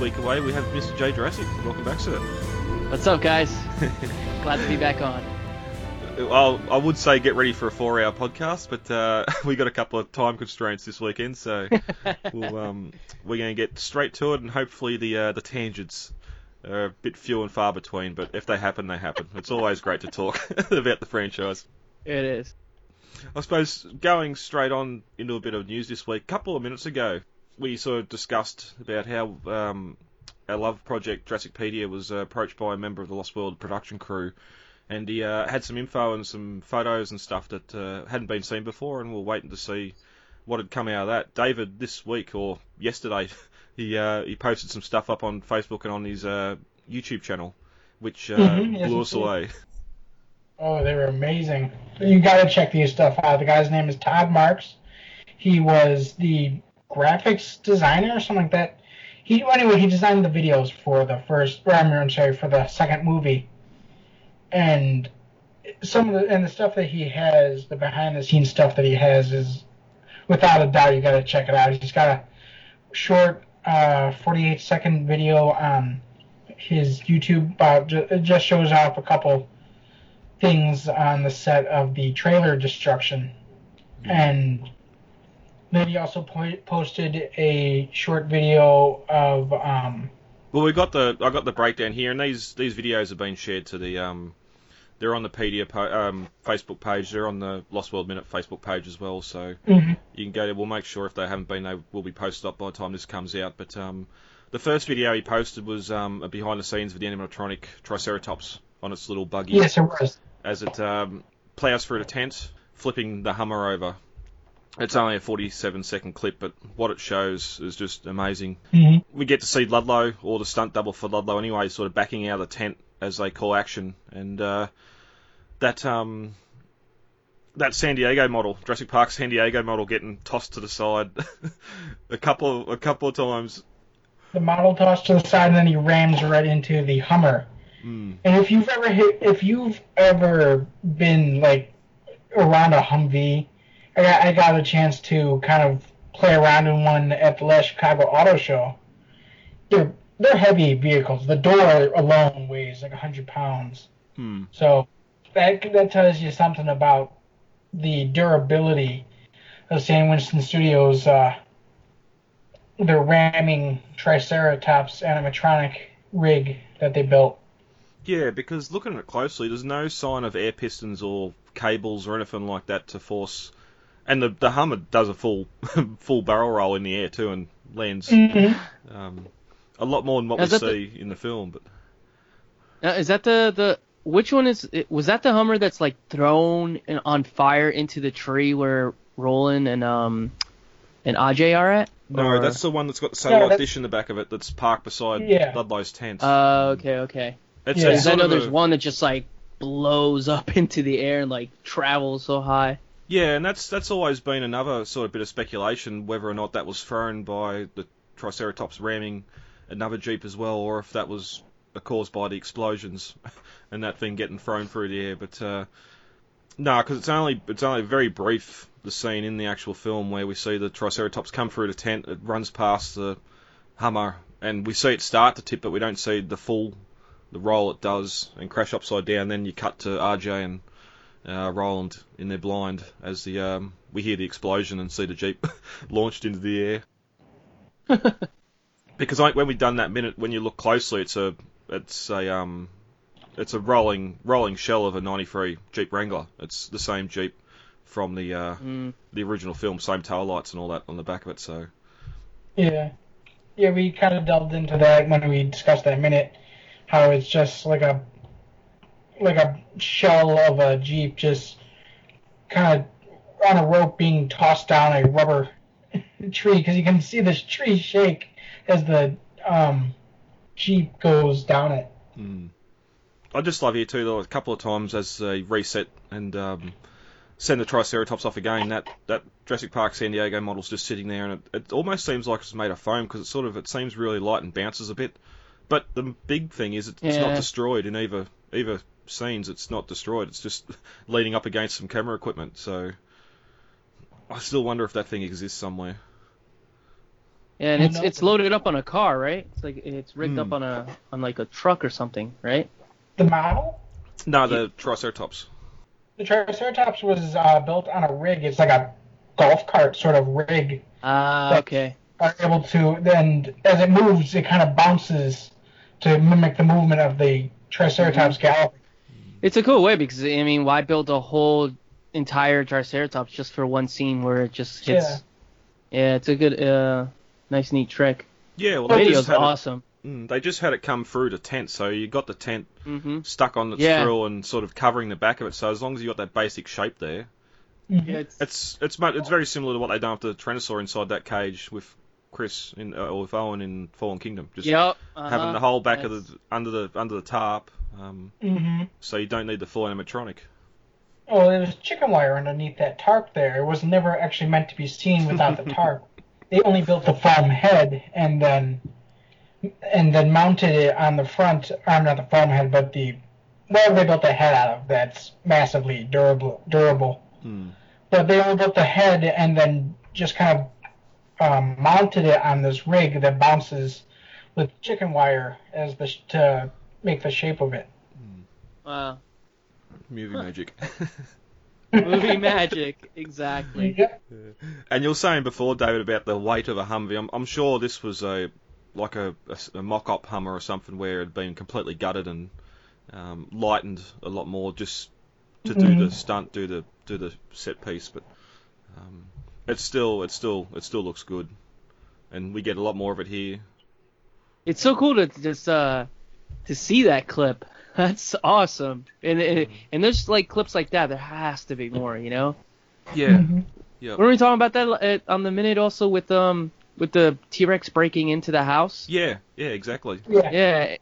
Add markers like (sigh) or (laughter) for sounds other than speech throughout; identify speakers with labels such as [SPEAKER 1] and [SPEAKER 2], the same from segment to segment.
[SPEAKER 1] week away, we have Mr. J Jurassic. Welcome back, sir.
[SPEAKER 2] What's up, guys? (laughs) Glad to be back on.
[SPEAKER 1] I'll, I would say get ready for a four-hour podcast, but uh, (laughs) we got a couple of time constraints this weekend, so (laughs) we'll, um, we're going to get straight to it, and hopefully the uh, the tangents are a bit few and far between. But if they happen, they happen. It's always great to talk about the franchise.
[SPEAKER 2] It is.
[SPEAKER 1] I suppose going straight on into a bit of news this week. A couple of minutes ago, we sort of discussed about how um, our love project Jurassicpedia was uh, approached by a member of the Lost World production crew, and he uh, had some info and some photos and stuff that uh, hadn't been seen before, and we're waiting to see what had come out of that. David this week or yesterday, (laughs) he uh, he posted some stuff up on Facebook and on his uh, YouTube channel, which uh,
[SPEAKER 3] Mhm, yes,
[SPEAKER 1] blew us away.
[SPEAKER 3] Oh, they were amazing. You got to check these stuff out. The guy's name is Todd Marks. He was the graphics designer or something like that. He anyway, he designed the videos for the first. Or I'm sorry, for the second movie. And some of the and the stuff that he has, the behind the scenes stuff that he has, is without a doubt you got to check it out. He's got a short, uh, 48 second video on his YouTube. Uh, ju- it just shows off a couple things on the set of the trailer destruction and then he also po- posted a short video of um
[SPEAKER 1] Well, we got the I got the breakdown here, and these these videos have been shared to the um, they're on the Pedia po- um, Facebook page. They're on the Lost World Minute Facebook page as well. So
[SPEAKER 3] mhm.
[SPEAKER 1] you can go there. We'll make sure if they haven't been, they will be posted up by the time this comes out. But um, the first video he posted was um, a behind the scenes of the animatronic Triceratops on its little buggy
[SPEAKER 3] yes it was
[SPEAKER 1] as it um, plows through the tent, flipping the Hummer over. It's only a 47 second clip, but what it shows is just amazing
[SPEAKER 3] Mhm.
[SPEAKER 1] we get to see Ludlow or the stunt double for Ludlow anyway, sort of backing out of the tent as they call action, and uh, that um, that San Diego model, Jurassic Park San Diego model, getting tossed to the side (laughs) a couple a couple of times.
[SPEAKER 3] the model tossed to the side and then he rams right into the hummer
[SPEAKER 1] Mm.
[SPEAKER 3] and if you've ever hit if you've ever been like around a humvee i got, I got a chance to kind of play around in one at the last chicago auto show they're they're heavy vehicles the door alone weighs like 100 pounds
[SPEAKER 1] Hmm.
[SPEAKER 3] So that that tells you something about the durability of Stan Winston Studios. Uh, their ramming Triceratops animatronic rig that they built.
[SPEAKER 1] Yeah, because looking at it closely, there's no sign of air pistons or cables or anything like that to force. And the the Hummer does a full (laughs) full barrel roll in the air too and lands
[SPEAKER 3] Mm-hmm.
[SPEAKER 1] um, a lot more than what
[SPEAKER 2] Is
[SPEAKER 1] we
[SPEAKER 2] that the-
[SPEAKER 1] see in the film. But
[SPEAKER 2] Now, is that the the which one is was that the Hummer that's like thrown in- on fire into the tree where Roland and um and Ajay are at?
[SPEAKER 1] No,
[SPEAKER 2] Or-
[SPEAKER 1] that's the one that's got the satellite
[SPEAKER 3] that's-
[SPEAKER 1] dish in the back of it that's parked beside
[SPEAKER 3] Yeah.
[SPEAKER 1] Ludlow's tent.
[SPEAKER 2] Oh, okay, okay.
[SPEAKER 1] it's,
[SPEAKER 3] yeah.
[SPEAKER 1] it's
[SPEAKER 2] Because I know there's
[SPEAKER 1] a-
[SPEAKER 2] one that just like blows (laughs) up into the air and like travels so high.
[SPEAKER 1] Yeah, and that's that's always been another sort of bit of speculation whether or not that was thrown by the Triceratops ramming another jeep as well, or if that was caused by the explosions (laughs) and that thing getting thrown through the air. But uh, no, because it's only it's only very brief the scene in the actual film where we see the Triceratops come through the tent. It runs past the Hummer, and we see it start to tip, but we don't see the full the roll it does and crash upside down. Then you cut to Ajay and uh, Roland in their blind as the um, we hear the explosion and see the jeep (laughs) launched into the air. (laughs) because I, when we done that minute, when you look closely, it's a it's a um it's a rolling rolling shell of a '93 Jeep Wrangler. It's the same Jeep from the uh,
[SPEAKER 2] Mm.
[SPEAKER 1] the original film, same tail lights and all that on the back of it. So
[SPEAKER 3] Yeah, yeah. We kind of delved into that when we discussed that minute. How it's just like a like a shell of a jeep, just kind of on a rope being tossed down a rubber (laughs) tree because you can see this tree shake as the um, jeep goes down it.
[SPEAKER 1] mm. I just love here too. Though a couple of times as they reset and um, send the Triceratops off again, that that Jurassic Park San Diego model's just sitting there, and it, it almost seems like it's made of foam because it sort of it seems really light and bounces a bit. But the big thing is it's, it's not destroyed in either either scenes. It's not destroyed. It's just (laughs) leaning up against some camera equipment. So I still wonder if that thing exists somewhere.
[SPEAKER 2] And it's it's loaded up on a car, right? It's like it's rigged
[SPEAKER 1] Hmm.
[SPEAKER 2] up on a on like a truck or something, right?
[SPEAKER 3] The model,
[SPEAKER 1] No, the Triceratops.
[SPEAKER 3] the Triceratops was uh, built on a rig. It's like a golf cart sort of rig.
[SPEAKER 2] Ah,
[SPEAKER 3] But-
[SPEAKER 2] okay.
[SPEAKER 3] Are able to then, as it moves, it kind of bounces to mimic the movement of the Triceratops galloping.
[SPEAKER 2] It's a cool way because I mean, why build a whole entire Triceratops just for one scene where it just hits? Yeah, it's a good, uh, nice, neat trick.
[SPEAKER 1] Yeah, well,
[SPEAKER 2] The
[SPEAKER 1] they
[SPEAKER 2] video's
[SPEAKER 1] just,
[SPEAKER 2] awesome.
[SPEAKER 1] it, mm, they just had it come through the tent, so you got the tent
[SPEAKER 2] hmm
[SPEAKER 1] stuck on its
[SPEAKER 2] Yeah.
[SPEAKER 1] frill and sort of covering the back of it. So as long as you got that basic shape there,
[SPEAKER 3] Mhm.
[SPEAKER 2] Yeah, it's,
[SPEAKER 1] it's it's mu- it's very similar to what they done with the Tyrannosaur inside that cage with Chris in uh, or with Owen in Fallen Kingdom. Just
[SPEAKER 2] yep.
[SPEAKER 1] having
[SPEAKER 2] uh-huh.
[SPEAKER 1] the whole back of the under the under the tarp, um,
[SPEAKER 3] Mhm.
[SPEAKER 1] so you don't need the full animatronic.
[SPEAKER 3] Oh, there was chicken wire underneath that tarp there. It was never actually meant to be seen without the tarp. (laughs) They only built the foam head and then and then mounted it on the front. I'm not the foam head, but the whatever they built the head out of. That's massively durable. Durable.
[SPEAKER 1] Hmm.
[SPEAKER 3] But they only built the head and then just kind of um, mounted it on this rig that bounces with chicken wire as the to make the shape of it.
[SPEAKER 2] Wow.
[SPEAKER 1] Movie magic. (laughs) (laughs)
[SPEAKER 2] Movie magic, exactly.
[SPEAKER 3] Yeah.
[SPEAKER 1] And you were saying before, David, about the weight of a Humvee. I'm, I'm sure this was a like a, a, a mock-up Hummer or something where it had been completely gutted and um, lightened a lot more just to do the
[SPEAKER 3] Mhm.
[SPEAKER 1] stunt, do the do the set piece. But um, it's still it still it still looks good, and we get a lot more of it here.
[SPEAKER 2] It's so cool to just uh to see that clip. (laughs) That's awesome. And and, and there's like clips like that. There has to be more, you know.
[SPEAKER 1] Yeah,
[SPEAKER 3] Mhm.
[SPEAKER 1] yeah,
[SPEAKER 2] Were we talking about that uh, on the minute also with um with the T Rex breaking into the house?
[SPEAKER 1] yeah, yeah, exactly.
[SPEAKER 3] Yeah.
[SPEAKER 2] Yeah.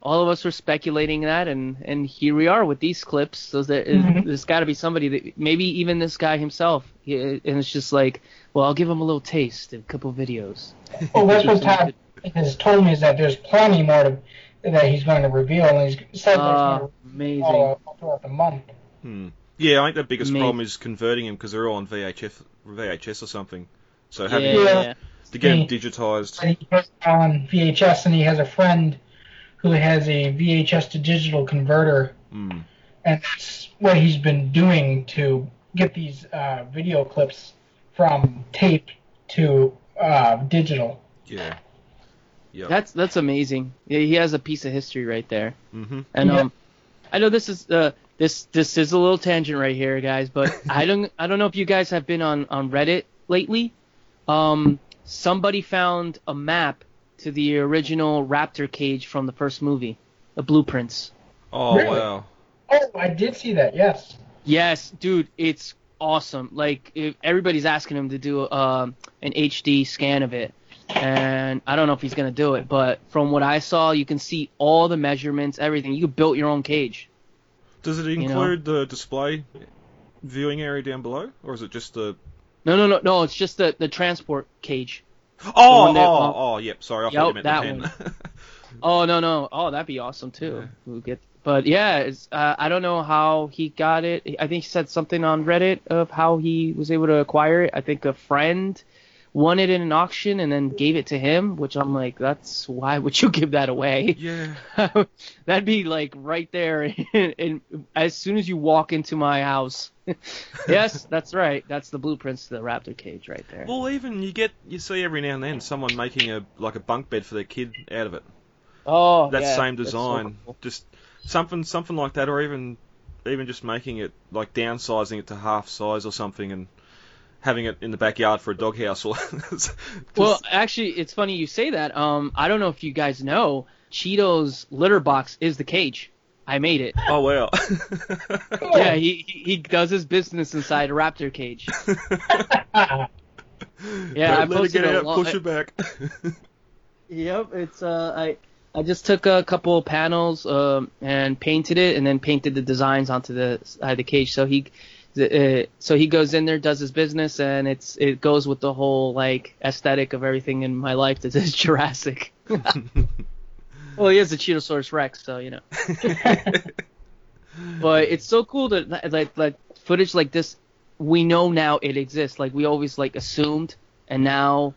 [SPEAKER 2] All of us were speculating that, and and here we are with these clips. So there,
[SPEAKER 3] Mhm.
[SPEAKER 2] there's got to be somebody that maybe even this guy himself. And it's just like, well, I'll give him a little taste, a couple videos.
[SPEAKER 3] Well, that's what Todd has told me is that there's plenty more to, that he's going to reveal, and he's said
[SPEAKER 2] Uh,
[SPEAKER 3] there's
[SPEAKER 2] amazing.
[SPEAKER 3] more all throughout the month.
[SPEAKER 1] Hmm. Yeah, I think the biggest
[SPEAKER 2] Amazing.
[SPEAKER 1] problem is converting them because they're all on VHF, VHS or something. So
[SPEAKER 2] yeah,
[SPEAKER 1] having
[SPEAKER 3] Yeah.
[SPEAKER 2] yeah.
[SPEAKER 1] to get them digitized.
[SPEAKER 3] And he has on VHS, and he has a friend who has a VHS to digital converter,
[SPEAKER 1] Hmm.
[SPEAKER 3] and that's what he's been doing to get these uh, video clips from tape to uh, digital.
[SPEAKER 1] Yeah. Yeah.
[SPEAKER 2] That's that's amazing. He has a piece of history right there.
[SPEAKER 1] Mm-hmm.
[SPEAKER 2] And
[SPEAKER 3] Yeah.
[SPEAKER 2] um, I know this is uh this this is a little tangent right here, guys, but (laughs) I don't I don't know if you guys have been on on Reddit lately. Um, somebody found a map to the original raptor cage from the first movie, the blueprints.
[SPEAKER 1] Oh
[SPEAKER 3] Really?
[SPEAKER 1] wow.
[SPEAKER 3] Oh, I did see that. Yes.
[SPEAKER 2] Yes, dude, it's awesome. Like if everybody's asking him to do um an HD scan of it, and I don't know if he's gonna do it, but from what I saw, you can see all the measurements, everything. You built your own cage.
[SPEAKER 1] Does it
[SPEAKER 2] know?
[SPEAKER 1] include the display viewing area down below, or is it just the?
[SPEAKER 2] No, no, no, no. It's just the the transport cage.
[SPEAKER 1] Oh,
[SPEAKER 2] one that-
[SPEAKER 1] oh,
[SPEAKER 2] um,
[SPEAKER 1] oh, yep. Sorry, I
[SPEAKER 2] Yep,
[SPEAKER 1] thought you
[SPEAKER 2] that
[SPEAKER 1] the pen. (laughs)
[SPEAKER 2] Oh no, no. Oh, that'd be awesome too.
[SPEAKER 1] Yeah.
[SPEAKER 2] We'll get. But yeah, it's, uh, I don't know how he got it. I think he said something on Reddit of how he was able to acquire it. I think a friend won it in an auction and then gave it to him, which I'm like, that's why would you (laughs) give that away?
[SPEAKER 1] yeah. (laughs)
[SPEAKER 2] That'd be like right there, (laughs) and, as soon as you walk into my house. yes, that's right. That's the blueprints to the raptor cage right there.
[SPEAKER 1] Well, even you get you see every now and then someone making a like a bunk bed for their kid out of it.
[SPEAKER 2] Oh,
[SPEAKER 1] That
[SPEAKER 2] yeah,
[SPEAKER 1] same
[SPEAKER 2] that's so
[SPEAKER 1] design,
[SPEAKER 2] cool.
[SPEAKER 1] just something something like that, or even even just making it like downsizing it to half size or something and having it in the backyard for a doghouse or. just- (laughs)
[SPEAKER 2] Well, actually, it's funny you say that. Um, I don't know if you guys know, Cheeto's litter box is the cage. I made it.
[SPEAKER 1] oh wow. (laughs)
[SPEAKER 2] Yeah, he he does his business inside a raptor cage.
[SPEAKER 3] Ah, (laughs)
[SPEAKER 2] Yeah, I
[SPEAKER 1] let it
[SPEAKER 2] posted
[SPEAKER 1] get
[SPEAKER 2] a
[SPEAKER 1] out.
[SPEAKER 2] lo-
[SPEAKER 1] Push it back.
[SPEAKER 2] Yep, it's uh, I I just took a couple panels um and painted it, and then painted the designs onto the side of the cage. So he, uh, so he goes in there, does his business, and it's it goes with the whole like aesthetic of everything in my life that is (laughs) Jurassic. (laughs) well, he is a Cheetosaurus Rex, so you know. (laughs) but it's so cool that like like footage like this we know now it exists. Like we always like assumed, and now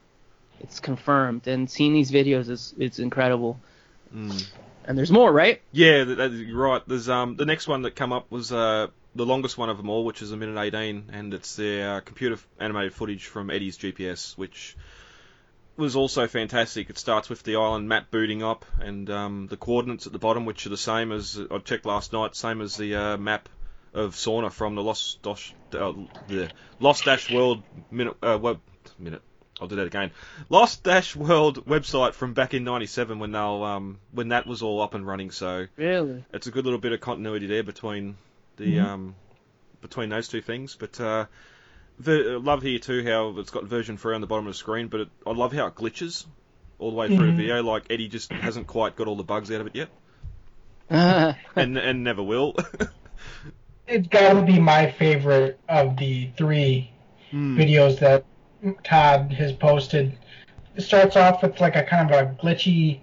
[SPEAKER 2] it's confirmed. And seeing these videos is it's incredible.
[SPEAKER 1] Mm.
[SPEAKER 2] And there's more, right?
[SPEAKER 1] Yeah, that, that, you're right. There's um the next one that come up was uh the longest one of them all, which is a minute 18, and it's the uh, computer animated footage from Eddie's GPS, which was also fantastic. It starts with the island map booting up, and um, the coordinates at the bottom, which are the same as I checked last night, same as the uh, map of Sorna from the Lost Dash, uh, the Lost Dash World minute uh, web minute. I'll do that again. Lost Dash World website from back in '97 when they'll um, when that was all up and running. So
[SPEAKER 2] Really?
[SPEAKER 1] it's a good little bit of continuity there between the
[SPEAKER 3] Mhm.
[SPEAKER 1] um, between those two things. But uh, the, love here too how it's got version three on the bottom of the screen, but it, I love how it glitches all the way through the video. Like Eddie just hasn't quite got all the bugs out of it yet, (laughs) and and never will. (laughs)
[SPEAKER 3] It's got to be my favorite of the three
[SPEAKER 1] Hmm.
[SPEAKER 3] videos that Todd has posted. It starts off with like a kind of a glitchy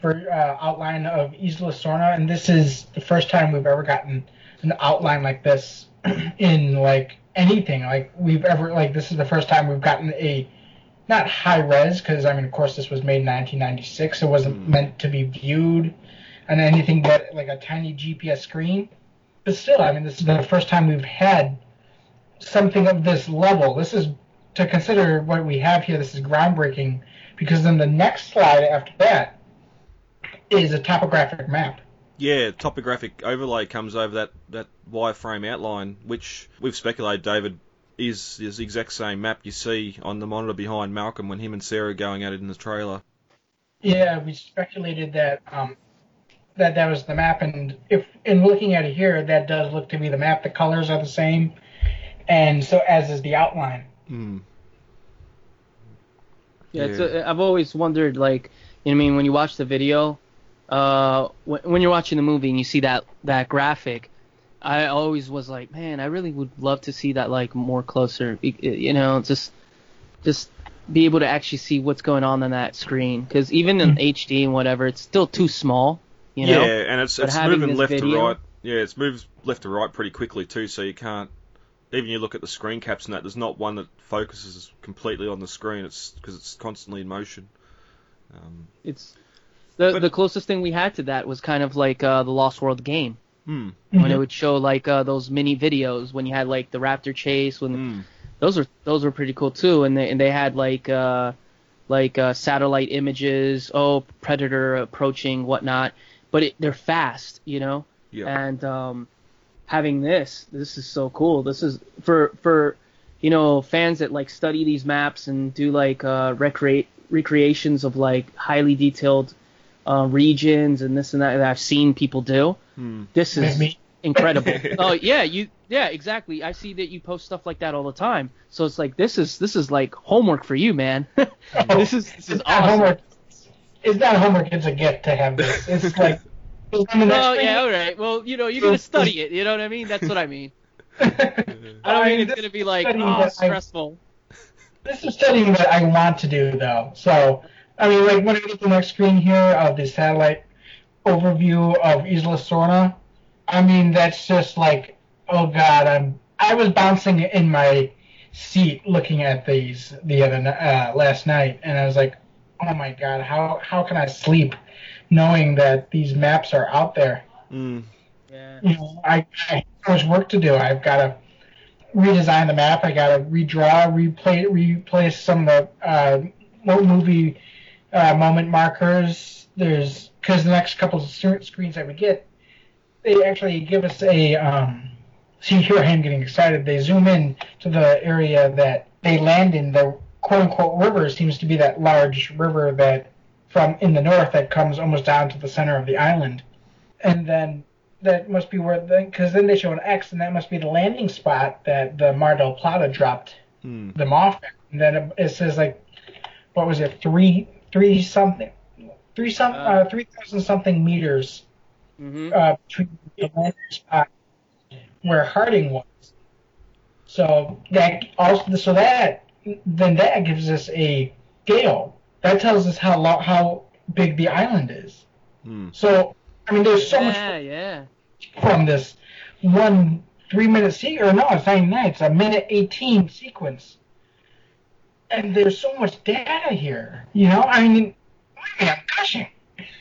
[SPEAKER 3] for, uh, outline of Isla Sorna, and this is the first time we've ever gotten an outline like this (clears throat) in like anything. Like we've ever like this is the first time we've gotten a not high res because I mean of course this was made in 1996. It wasn't
[SPEAKER 1] Hmm.
[SPEAKER 3] meant to be viewed on anything but like a tiny GPS screen. But still, I mean this is the first time we've had something of this level. This is to consider what we have here. This is groundbreaking because then the next slide after that is a topographic map.
[SPEAKER 1] Yeah, topographic overlay comes over that, that wireframe outline, which we've speculated, David, is, is the exact same map you see on the monitor behind Malcolm when him and Sarah are going at it in the trailer.
[SPEAKER 3] Yeah, we speculated that um, that that was the map, and if in looking at it here, that does look to be the map. The colors are the same, and so as is the outline.
[SPEAKER 1] Hmm.
[SPEAKER 2] Yeah, it's
[SPEAKER 1] Yeah.
[SPEAKER 2] a, I've always wondered, like, you know, what I mean, when you watch the video, uh, when, when you're watching the movie and you see that that graphic, I always was like, man, I really would love to see that like more closer. You know, just just be able to actually see what's going on on that screen. Because even in HD and whatever, it's still too small. You know.
[SPEAKER 1] yeah, and it's
[SPEAKER 2] But
[SPEAKER 1] it's moving left to right. Yeah, it's moves left to right pretty quickly too, so you can't. Even you look at the screen caps and that, there's not one that focuses completely on the screen. It's because it's constantly in motion. Um,
[SPEAKER 2] It's the
[SPEAKER 1] But-
[SPEAKER 2] the closest thing we had to that was kind of like uh, the Lost World game
[SPEAKER 1] hmm.
[SPEAKER 2] when it would show like uh, those mini videos when you had like the raptor chase when
[SPEAKER 1] Hmm.
[SPEAKER 2] those were those were pretty cool too and they and they had like uh like uh, satellite images oh predator approaching whatnot but it, they're fast you know
[SPEAKER 1] Yeah.
[SPEAKER 2] and um having this this is so cool this is for for you know fans that like study these maps and do like uh recreate recreations of like highly detailed uh, regions and this and that that I've seen people do
[SPEAKER 1] Hmm.
[SPEAKER 2] this is
[SPEAKER 3] Me-
[SPEAKER 2] incredible. (laughs) oh yeah, you yeah exactly. I see that you post stuff like that all the time. So it's like this is this is like homework for you, man. (laughs) this is this is
[SPEAKER 3] not
[SPEAKER 2] awesome.
[SPEAKER 3] homework. It's not homework. It's a gift to have this. It's (laughs) like. it's on the next
[SPEAKER 2] Well,
[SPEAKER 3] screen.
[SPEAKER 2] yeah, all right. Well, you know, you're gonna study it. You know what I mean? That's what I mean. I don't mean it's gonna be like oh
[SPEAKER 3] that I-
[SPEAKER 2] stressful.
[SPEAKER 3] This is studying that I want to do, though. So, I mean, like when I get to the next screen here of the satellite overview of Isla Sorna, I mean, that's just like, oh god, I'm. I was bouncing in my seat looking at these the other uh, last night, and I was like, oh my god, how how can I sleep knowing that these maps are out there?
[SPEAKER 1] Hmm.
[SPEAKER 2] Yeah.
[SPEAKER 3] you know, I, I have so much work to do. I've got to redesign the map. I got to redraw, replay, replace some of the uh, movie uh, moment markers. There's because the next couple of screens that we get, they actually give us a. Um, see here, I am getting excited. They zoom in to the area that they land in. The quote unquote river seems to be that large river that from in the north that comes almost down to the center of the island, and then that must be where because then they show an X, and that must be the landing spot that the Mar del Plata dropped
[SPEAKER 1] Hmm.
[SPEAKER 3] them off. at. And then it, it says like, what was it, three three something, three some
[SPEAKER 2] Uh,
[SPEAKER 3] uh, three thousand something meters
[SPEAKER 2] hmm
[SPEAKER 3] uh, between the landing spot where Harding was. So that also so that then that gives us a scale. That tells us how lo- how big the island is.
[SPEAKER 1] Hmm.
[SPEAKER 3] So I mean, there's so much
[SPEAKER 2] Yeah, yeah.
[SPEAKER 3] from this one three minute se or no, it's not even that. It's a minute eighteen sequence, and there's so much data here. You know, I mean, I'm gushing.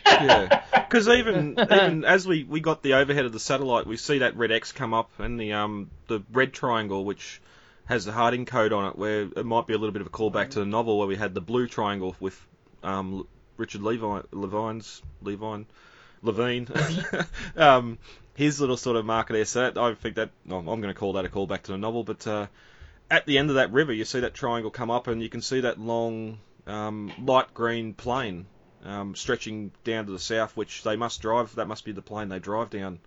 [SPEAKER 1] yeah, because even (laughs) even as we, we got the overhead of the satellite, we see that red X come up and the um the red triangle which has the Harding code on it, where it might be a little bit of a callback to the novel where we had the blue triangle with um Richard Levine Levine's Levine Levine (laughs) um his little sort of marker there. So that, I think that I'm going to call that a callback to the novel, but uh, at the end of that river, you see that triangle come up, and you can see that long um, light green plane um, stretching down to the south, which they must drive. That must be the plane they drive down,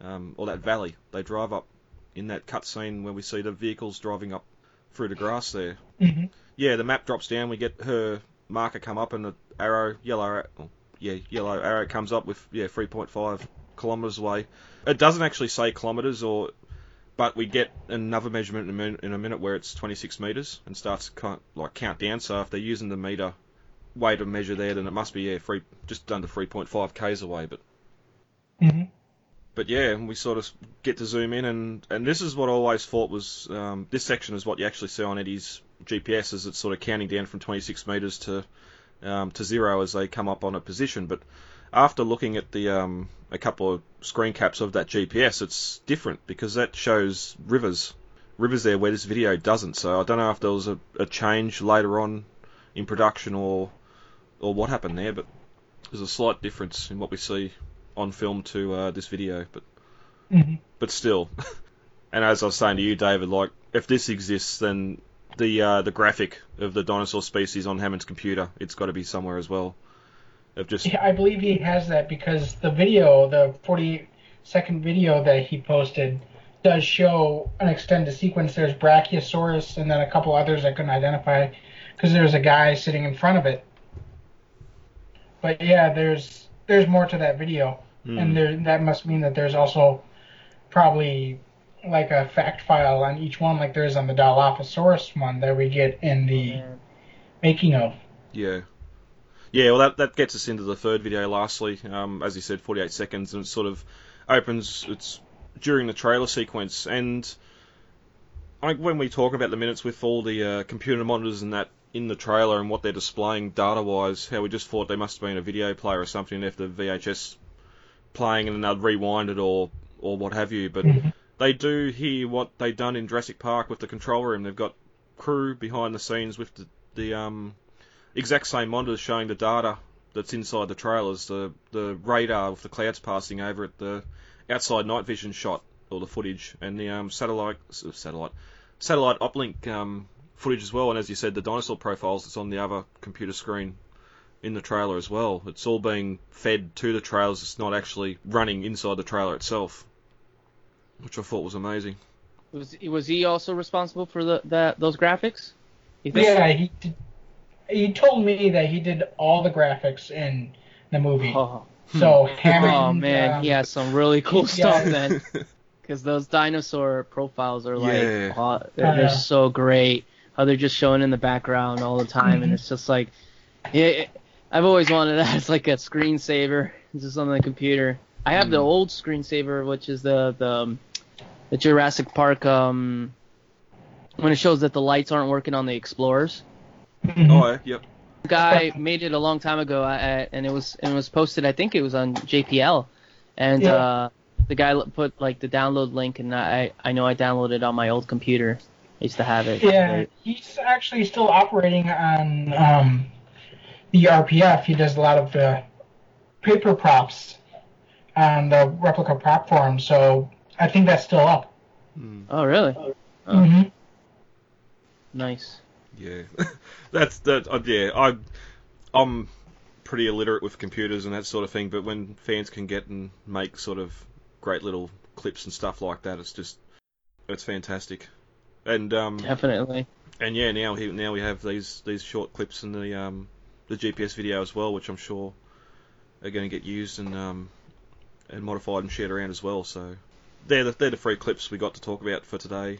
[SPEAKER 1] um, or that valley they drive up in that cutscene where we see the vehicles driving up through the grass there.
[SPEAKER 3] hmm
[SPEAKER 1] Yeah, the map drops down. We get her marker come up, and the arrow, yellow arrow, oh, yeah, yellow arrow comes up with yeah 3.5 kilometers away. It doesn't actually say kilometers, or but we get another measurement in a minute, in a minute where it's 26 meters and starts to count, like count down. So if they're using the meter way to measure there, then it must be yeah, three, just under 3.5 k's away. But
[SPEAKER 3] hmm
[SPEAKER 1] but yeah, we sort of get to zoom in, and, and this is what I always thought was um, this section is what you actually see on Eddie's GPS, is it's sort of counting down from 26 meters to um, to zero as they come up on a position. But after looking at the um, a couple of screen caps of that GPS, it's different because that shows rivers, rivers there where this video doesn't. So I don't know if there was a, a change later on in production or or what happened there, but there's a slight difference in what we see on film to uh, this video, but
[SPEAKER 3] hmm
[SPEAKER 1] but still. (laughs) and as I was saying to you, David, like if this exists, then the uh, the graphic of the dinosaur species on Hammond's computer, it's got to be somewhere as well. Of just
[SPEAKER 3] Yeah, I believe he has that because the video, the 48 second video that he posted, does show an extended sequence. There's Brachiosaurus and then a couple others I couldn't identify because there's a guy sitting in front of it. But yeah, there's there's more to that video,
[SPEAKER 1] Hmm.
[SPEAKER 3] and there that must mean that there's also probably like a fact file on each one, like there is on the Dilophosaurus one that we get in the making of.
[SPEAKER 1] Yeah. Yeah, well, that, that gets us into the third video, lastly. Um, as you said, 48 seconds, and it sort of opens, it's during the trailer sequence. And I, when we talk about the minutes with all the uh, computer monitors and that in the trailer and what they're displaying data wise, how we just thought they must have been a video player or something the VHS playing and then they'd rewind it or, or what have you. But
[SPEAKER 3] Mhm.
[SPEAKER 1] they do here what they've done in Jurassic Park with the control room. They've got crew behind the scenes with the, the um, exact same monitors showing the data that's inside the trailers, the the radar with the clouds passing over it, the outside night vision shot or the footage, and the um, satellite satellite satellite uplink um, footage as well. And as you said, the dinosaur profiles that's on the other computer screen in the trailer as well. It's all being fed to the trailers. It's not actually running inside the trailer itself, which I thought was amazing.
[SPEAKER 2] Was was he also responsible for the that those graphics?
[SPEAKER 3] Yeah, he did, he told me that he did all the graphics in the movie.
[SPEAKER 2] Oh,
[SPEAKER 3] So Hammond.
[SPEAKER 2] oh man,
[SPEAKER 3] um,
[SPEAKER 2] he has some really cool
[SPEAKER 3] yeah.
[SPEAKER 2] stuff, man. Because (laughs) those dinosaur profiles are like,
[SPEAKER 1] Yeah.
[SPEAKER 2] oh, they're, they're
[SPEAKER 3] Yeah.
[SPEAKER 2] so great. How they're just showing in the background all the time, and
[SPEAKER 3] Mhm.
[SPEAKER 2] it's just like, yeah, I've always wanted that as like a screensaver, (laughs) just on the computer. I have the
[SPEAKER 1] Mm.
[SPEAKER 2] old screensaver, which is the the um, the Jurassic Park um when it shows that the lights aren't working on the Explorers.
[SPEAKER 3] Mhm.
[SPEAKER 1] Oh, yeah, yep.
[SPEAKER 2] guy made it a long time ago, I, I, and it was and it was posted. I think it was on JPL, and
[SPEAKER 3] Yeah.
[SPEAKER 2] uh, the guy put like the download link, and I I know I downloaded it on my old computer. I used to have it.
[SPEAKER 3] Yeah, he's actually still operating on um, the RPF. He does a lot of the paper props on the replica prop forum, so I think that's still up.
[SPEAKER 1] Mm,
[SPEAKER 2] Oh really? Oh.
[SPEAKER 3] hmm
[SPEAKER 2] Nice.
[SPEAKER 1] Yeah, (laughs) that's that. Uh, yeah, I I'm pretty illiterate with computers and that sort of thing, but when fans can get and make sort of great little clips and stuff like that, it's just it's fantastic. And um
[SPEAKER 2] Definitely.
[SPEAKER 1] and yeah, now he, now we have these these short clips in the um the GPS video as well, which I'm sure are going to get used and um and modified and shared around as well. So they're the, they're the three clips we got to talk about for today.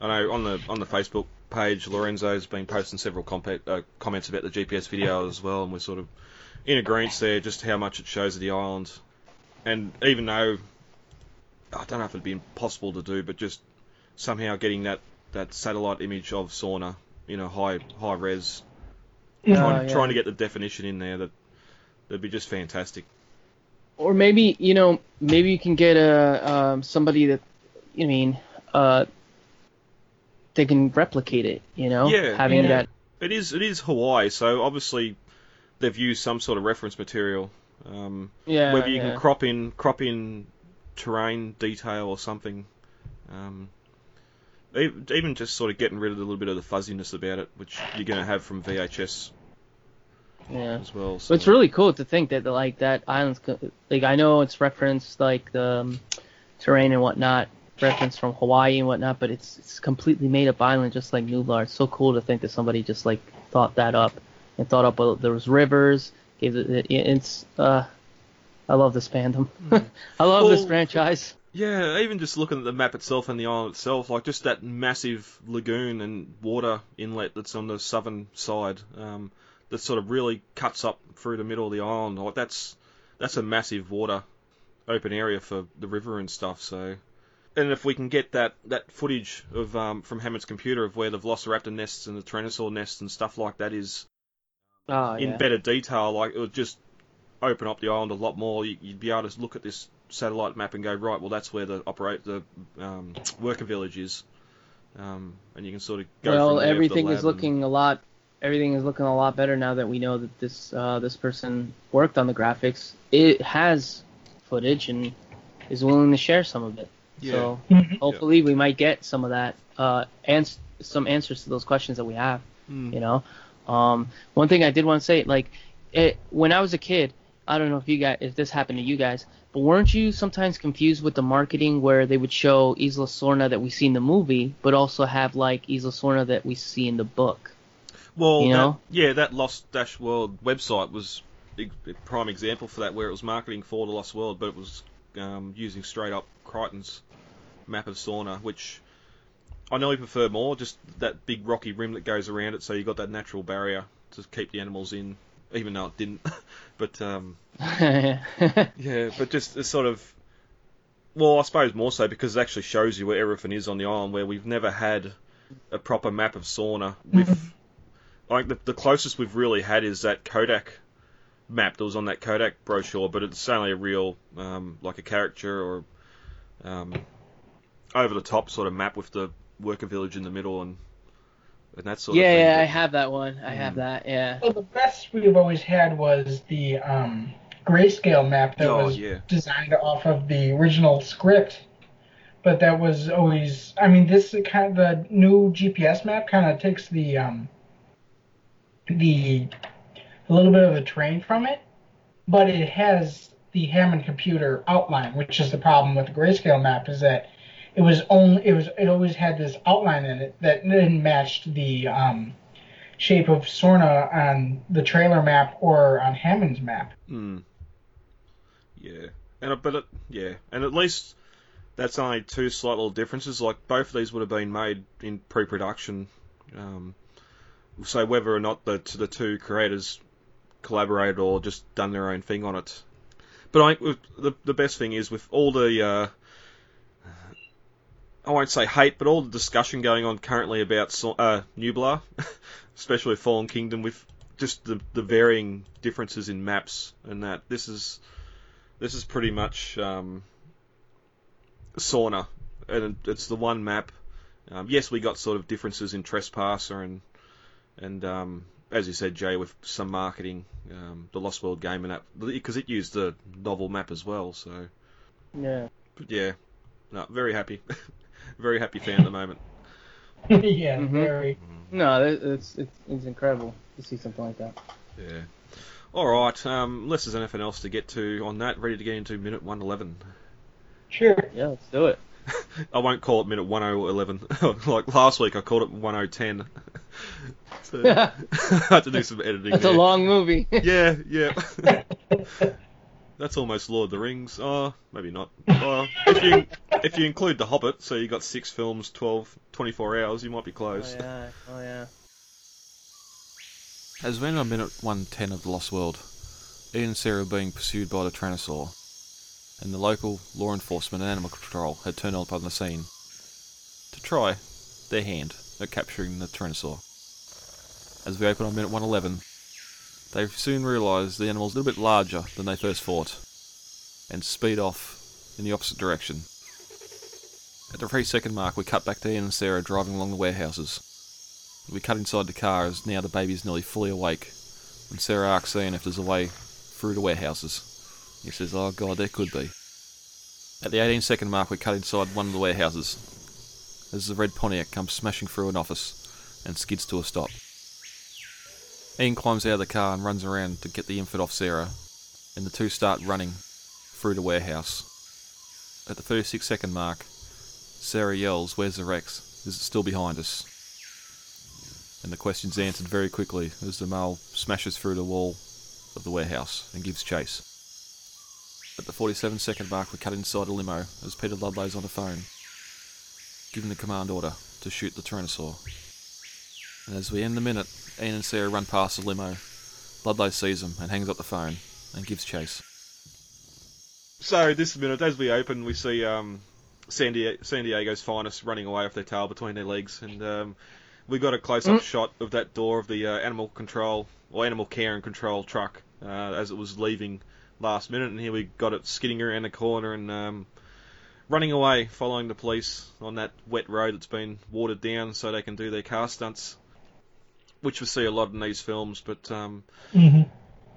[SPEAKER 1] I know on the on the Facebook page, Lorenzo's been posting several compa- uh, comments about the GPS video as well, and we're sort of in agreement there just how much it shows of the island. And even though I don't know if it'd be impossible to do, but just somehow getting that, that satellite image of Sorna you know, high high res, trying,
[SPEAKER 2] yeah.
[SPEAKER 1] trying to get the definition in there that that'd be just fantastic.
[SPEAKER 2] Or maybe you know, maybe you can get a um, somebody that, I mean, uh, they can replicate it. You know,
[SPEAKER 1] Yeah,
[SPEAKER 2] having
[SPEAKER 3] yeah.
[SPEAKER 2] that.
[SPEAKER 1] It is it is Hawaii, so obviously they've used some sort of reference material. Um,
[SPEAKER 2] Yeah.
[SPEAKER 1] whether you
[SPEAKER 2] yeah.
[SPEAKER 1] can crop in crop in terrain detail or something. Um, even just sort of getting rid of a little bit of the fuzziness about it, which you're going to have from VHS
[SPEAKER 2] Yeah.
[SPEAKER 1] as well. So.
[SPEAKER 2] It's really cool to think that like that island's like I know it's referenced like the um, terrain and whatnot, reference from Hawaii and whatnot, but it's it's completely made up island just like Nublar. It's so cool to think that somebody just like thought that up and thought up. Well, there was rivers. Gave it, it it's uh, I love this fandom. (laughs) I love this franchise.
[SPEAKER 1] Yeah, even just looking at the map itself and the island itself, like just that massive lagoon and water inlet that's on the southern side, um, that sort of really cuts up through the middle of the island. Like that's that's a massive water open area for the river and stuff. So, and if we can get that that footage of um, from Hammond's computer of where the Velociraptor nests and the Tyrannosaur nests and stuff like that is
[SPEAKER 2] Oh
[SPEAKER 1] in
[SPEAKER 2] yeah.
[SPEAKER 1] better detail, like it would just open up the island a lot more. You- You'd be able to look at this satellite map and go, right, well, that's where the operate the um, worker village is, um, and you can sort of go.
[SPEAKER 2] well,
[SPEAKER 1] from there the
[SPEAKER 2] everything is
[SPEAKER 1] and-
[SPEAKER 2] looking a lot. Everything is looking a lot better now that we know that this uh, this person worked on the graphics. It has footage and is willing to share some of it.
[SPEAKER 1] Yeah.
[SPEAKER 2] So
[SPEAKER 3] Mhm.
[SPEAKER 2] hopefully we might get some of that uh, ans- some answers to those questions that we have.
[SPEAKER 1] Mm.
[SPEAKER 2] You know, um, one thing I did want to say, like, it, when I was a kid, I don't know if you guys, if this happened to you guys, but weren't you sometimes confused with the marketing where they would show Isla Sorna that we see in the movie, but also have like Isla Sorna that we see in the book?
[SPEAKER 1] Well,
[SPEAKER 2] You
[SPEAKER 1] that- yeah, that Lost Dash World website was a a prime example for that, where it was marketing for the Lost World, but it was um, using straight up Crichton's map of Sorna, which I know you prefer more. Just that big rocky rim that goes around it, so you got that natural barrier to keep the animals in, even though it didn't. (laughs) but um, (laughs) yeah, but just a sort of. Well, I suppose more so because it actually shows you where everything is on the island, where we've never had a proper map of Sorna with. Like the, the closest we've really had is that Kodak map that was on that Kodak brochure, but it's only a real um, like a caricature or um, over the top sort of map with the worker village in the middle and and that sort
[SPEAKER 2] yeah,
[SPEAKER 1] of thing.
[SPEAKER 2] yeah, I have that one. I have
[SPEAKER 1] Mm.
[SPEAKER 2] that. Yeah.
[SPEAKER 3] Well, the best we've always had was the um, grayscale map that
[SPEAKER 1] Oh,
[SPEAKER 3] was
[SPEAKER 1] yeah.
[SPEAKER 3] designed off of the original script. But that was always, I mean, this kind of the new GPS map kind of takes the um, the a little bit of the terrain from it, but it has the Hammond computer outline, which is the problem with the grayscale map is that it was only it was it always had this outline in it that didn't match the um, shape of Sorna on the trailer map or on Hammond's map.
[SPEAKER 1] Mm. Yeah, and but it, yeah, and at least that's only two slight little differences. Like both of these would have been made in pre-production, um, so whether or not the the two creators collaborated or just done their own thing on it. But I the the best thing is with all the uh, I won't say hate, but all the discussion going on currently about uh, Nublar, (laughs) especially Fallen Kingdom, with just the, the varying differences in maps and that. This is this is pretty much um, Sorna, and it's the one map. Um, yes, we got sort of differences in Trespasser and and um, as you said, Jay, with some marketing, um, the Lost World game and that because it used the novel map as well. So,
[SPEAKER 2] Yeah.
[SPEAKER 1] but yeah, no, very happy, (laughs) very happy fan at the moment. (laughs)
[SPEAKER 3] yeah,
[SPEAKER 2] Mhm.
[SPEAKER 3] very.
[SPEAKER 2] No, it's, it's it's incredible to see something like that.
[SPEAKER 1] Yeah. All right. Um, unless there's anything else to get to on that, ready to get into minute one eleven.
[SPEAKER 3] Sure.
[SPEAKER 2] Yeah, let's do it. (laughs)
[SPEAKER 1] I won't call it minute 1011. (laughs) like last week, I called it 1010. so, I had to do some editing.
[SPEAKER 2] That's a long movie.
[SPEAKER 1] Yeah, yeah. That's almost Lord of the Rings. Oh, maybe not. Oh, if you if you include The Hobbit, so you got six films, 12, 24 hours, you might be
[SPEAKER 2] oh
[SPEAKER 1] close.
[SPEAKER 2] yeah. Oh yeah.
[SPEAKER 4] As when on minute 110 of The Lost World, Ian and Sarah are being pursued by the Tyrannosaur.
[SPEAKER 1] and the local law enforcement and animal control had turned up on the scene to try their hand at capturing the Tyrannosaur. As we open on minute 111, they soon realise the animal's a little bit larger than they first thought, and speed off in the opposite direction. At the three second mark, we cut back to Ian and Sarah driving along the warehouses. We cut inside the car as now the baby is nearly fully awake, and Sarah asks Ian if there's a way through the warehouses. He says, Oh god, there could be. At the 18 second mark, we cut inside one of the warehouses as the red Pontiac comes smashing through an office and skids to a stop. Ian climbs out of the car and runs around to get the infant off Sarah, and the two start running through the warehouse. At the 36 second mark, Sarah yells, Where's the Rex? Is it still behind us? And the question's answered very quickly as the male smashes through the wall of the warehouse and gives chase. At the 47 second mark, we cut inside a limo as Peter Ludlow's on the phone, giving the command order to shoot the Tyrannosaur. And as we end the minute, Ian and Sarah run past the limo. Ludlow sees them and hangs up the phone and gives chase. So this minute, as we open, we see um, San, Diego, San, Diego's finest running away with their tail between their legs, and um, we got a close-up mm. shot of that door of the uh, animal control or animal care and control truck uh, as it was leaving last minute, and here we got it skidding around the corner and um, running away, following the police on that wet road that's been watered down so they can do their car stunts which we see a lot in these films. But um,
[SPEAKER 3] mm-hmm.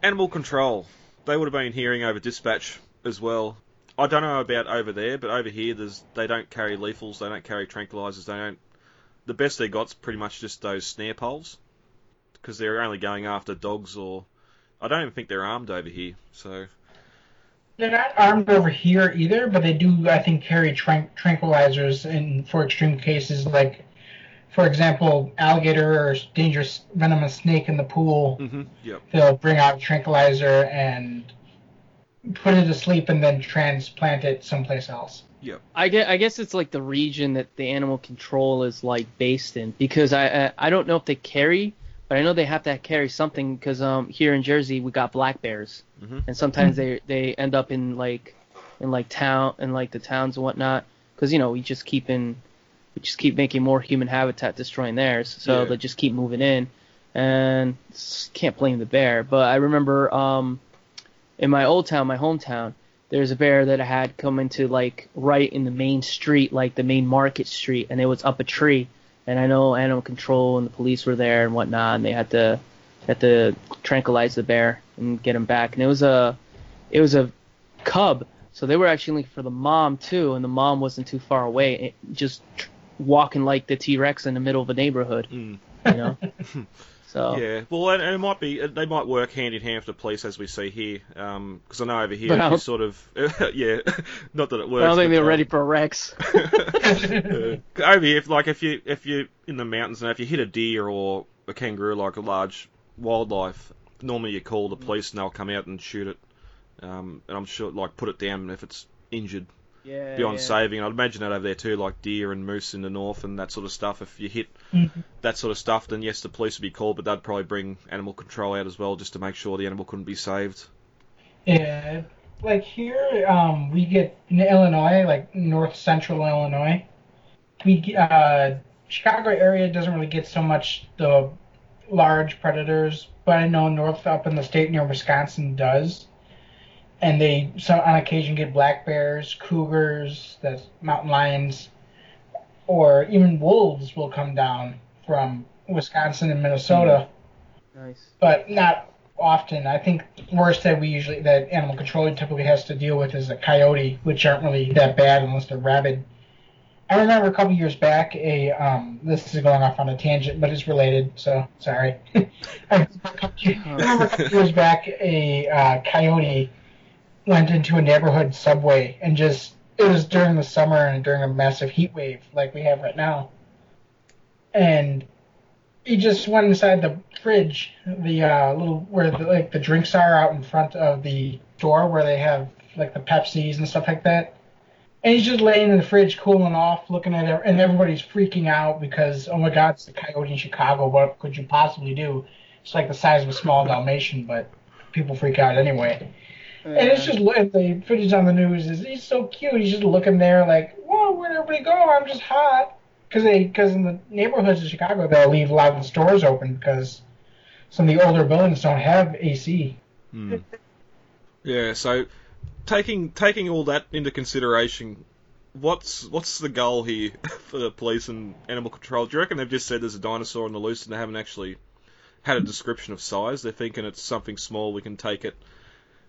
[SPEAKER 1] Animal Control, they would have been hearing over dispatch as well. I don't know about over there, but over here, there's they don't carry lethals, they don't carry tranquilizers, they don't. The best they got's pretty much just those snare poles, because they're only going after dogs or. I don't even think they're armed over here, so.
[SPEAKER 3] They're not armed over here either, but they do, I think, carry tranquilizers in for extreme cases like for example, alligator or dangerous venomous snake in the pool,
[SPEAKER 1] mm-hmm. yep.
[SPEAKER 3] they'll bring out tranquilizer and put it to sleep and then transplant it someplace else.
[SPEAKER 1] Yep.
[SPEAKER 2] I guess, I guess it's like the region that the animal control is like based in because I I, I don't know if they carry, but I know they have to carry something because um here in Jersey we got black bears
[SPEAKER 1] mm-hmm.
[SPEAKER 2] and sometimes they they end up in like in like town in like the towns and whatnot because you know we just keep in we just keep making more human habitat destroying theirs. So yeah. they just keep moving in, and can't blame the bear. But I remember um, in my old town, my hometown, there's a bear that I had come into like right in the main street, like the main market street, and it was up a tree. And I know animal control and the police were there and whatnot, and they had to had to tranquilize the bear and get him back. And it was a it was a cub, so they were actually looking for the mom too, and the mom wasn't too far away. It just walking like the T Rex in the middle of a neighborhood.
[SPEAKER 1] Mm.
[SPEAKER 2] You know. (laughs) so
[SPEAKER 1] yeah, well, and, and, it might be they might work hand in hand with the police as we see here, because um, I know over here you sort of (laughs) yeah, (laughs) not that it works.
[SPEAKER 2] I don't think they're
[SPEAKER 1] um,
[SPEAKER 2] ready for a Rex.
[SPEAKER 1] uh, over here, if, like if you if you're in the mountains and if you hit a deer or a kangaroo, like a large wildlife, normally you call the police and they'll come out and shoot it. Um, and I'm sure like put it down if it's injured
[SPEAKER 2] yeah,
[SPEAKER 1] beyond
[SPEAKER 2] yeah.
[SPEAKER 1] saving. I'd imagine that over there too, like deer and moose in the north and that sort of stuff. If you hit
[SPEAKER 3] mm-hmm.
[SPEAKER 1] that sort of stuff, then yes, the police would be called, but they'd probably bring animal control out as well, just to make sure the animal couldn't be saved.
[SPEAKER 3] Yeah, like here, um, we get in Illinois, like north central Illinois. We uh, Chicago area doesn't really get so much the large predators, but I know north up in the state near Wisconsin does and they so on occasion get black bears, cougars, that's mountain lions, or even wolves will come down from Wisconsin and Minnesota.
[SPEAKER 2] Hmm. Nice.
[SPEAKER 3] But not often. I think worst that we usually that animal control typically has to deal with is a coyote, which aren't really that bad unless they're rabid. I remember a couple years back a um, this is going off on a tangent, but it's related, so sorry. (laughs) I remember a couple (laughs) years back a uh, coyote went into a neighborhood subway and just it was during the summer and during a massive heat wave like we have right now. And he just went inside the fridge, the uh, little where the, like the drinks are out in front of the door where they have like the Pepsis and stuff like that. And he's just laying in the fridge, cooling off, looking at it, and everybody's freaking out because oh my God, it's the coyote in Chicago. What could you possibly do? It's like the size of a small Dalmatian, but people freak out anyway. And it's just lo- the footage on the news is he's so cute. He's just looking there like, whoa, where'd everybody go? I'm just hot. Because they, because in the neighborhoods of Chicago, they'll leave a lot of the stores open because some of the older buildings don't have AC.
[SPEAKER 1] Hmm. Yeah, so taking taking all that into consideration, what's what's the goal here (laughs) for the police and animal control? Do you reckon they've just said there's a dinosaur on the loose and they haven't actually had a description of size? They're thinking it's something small, we can take it.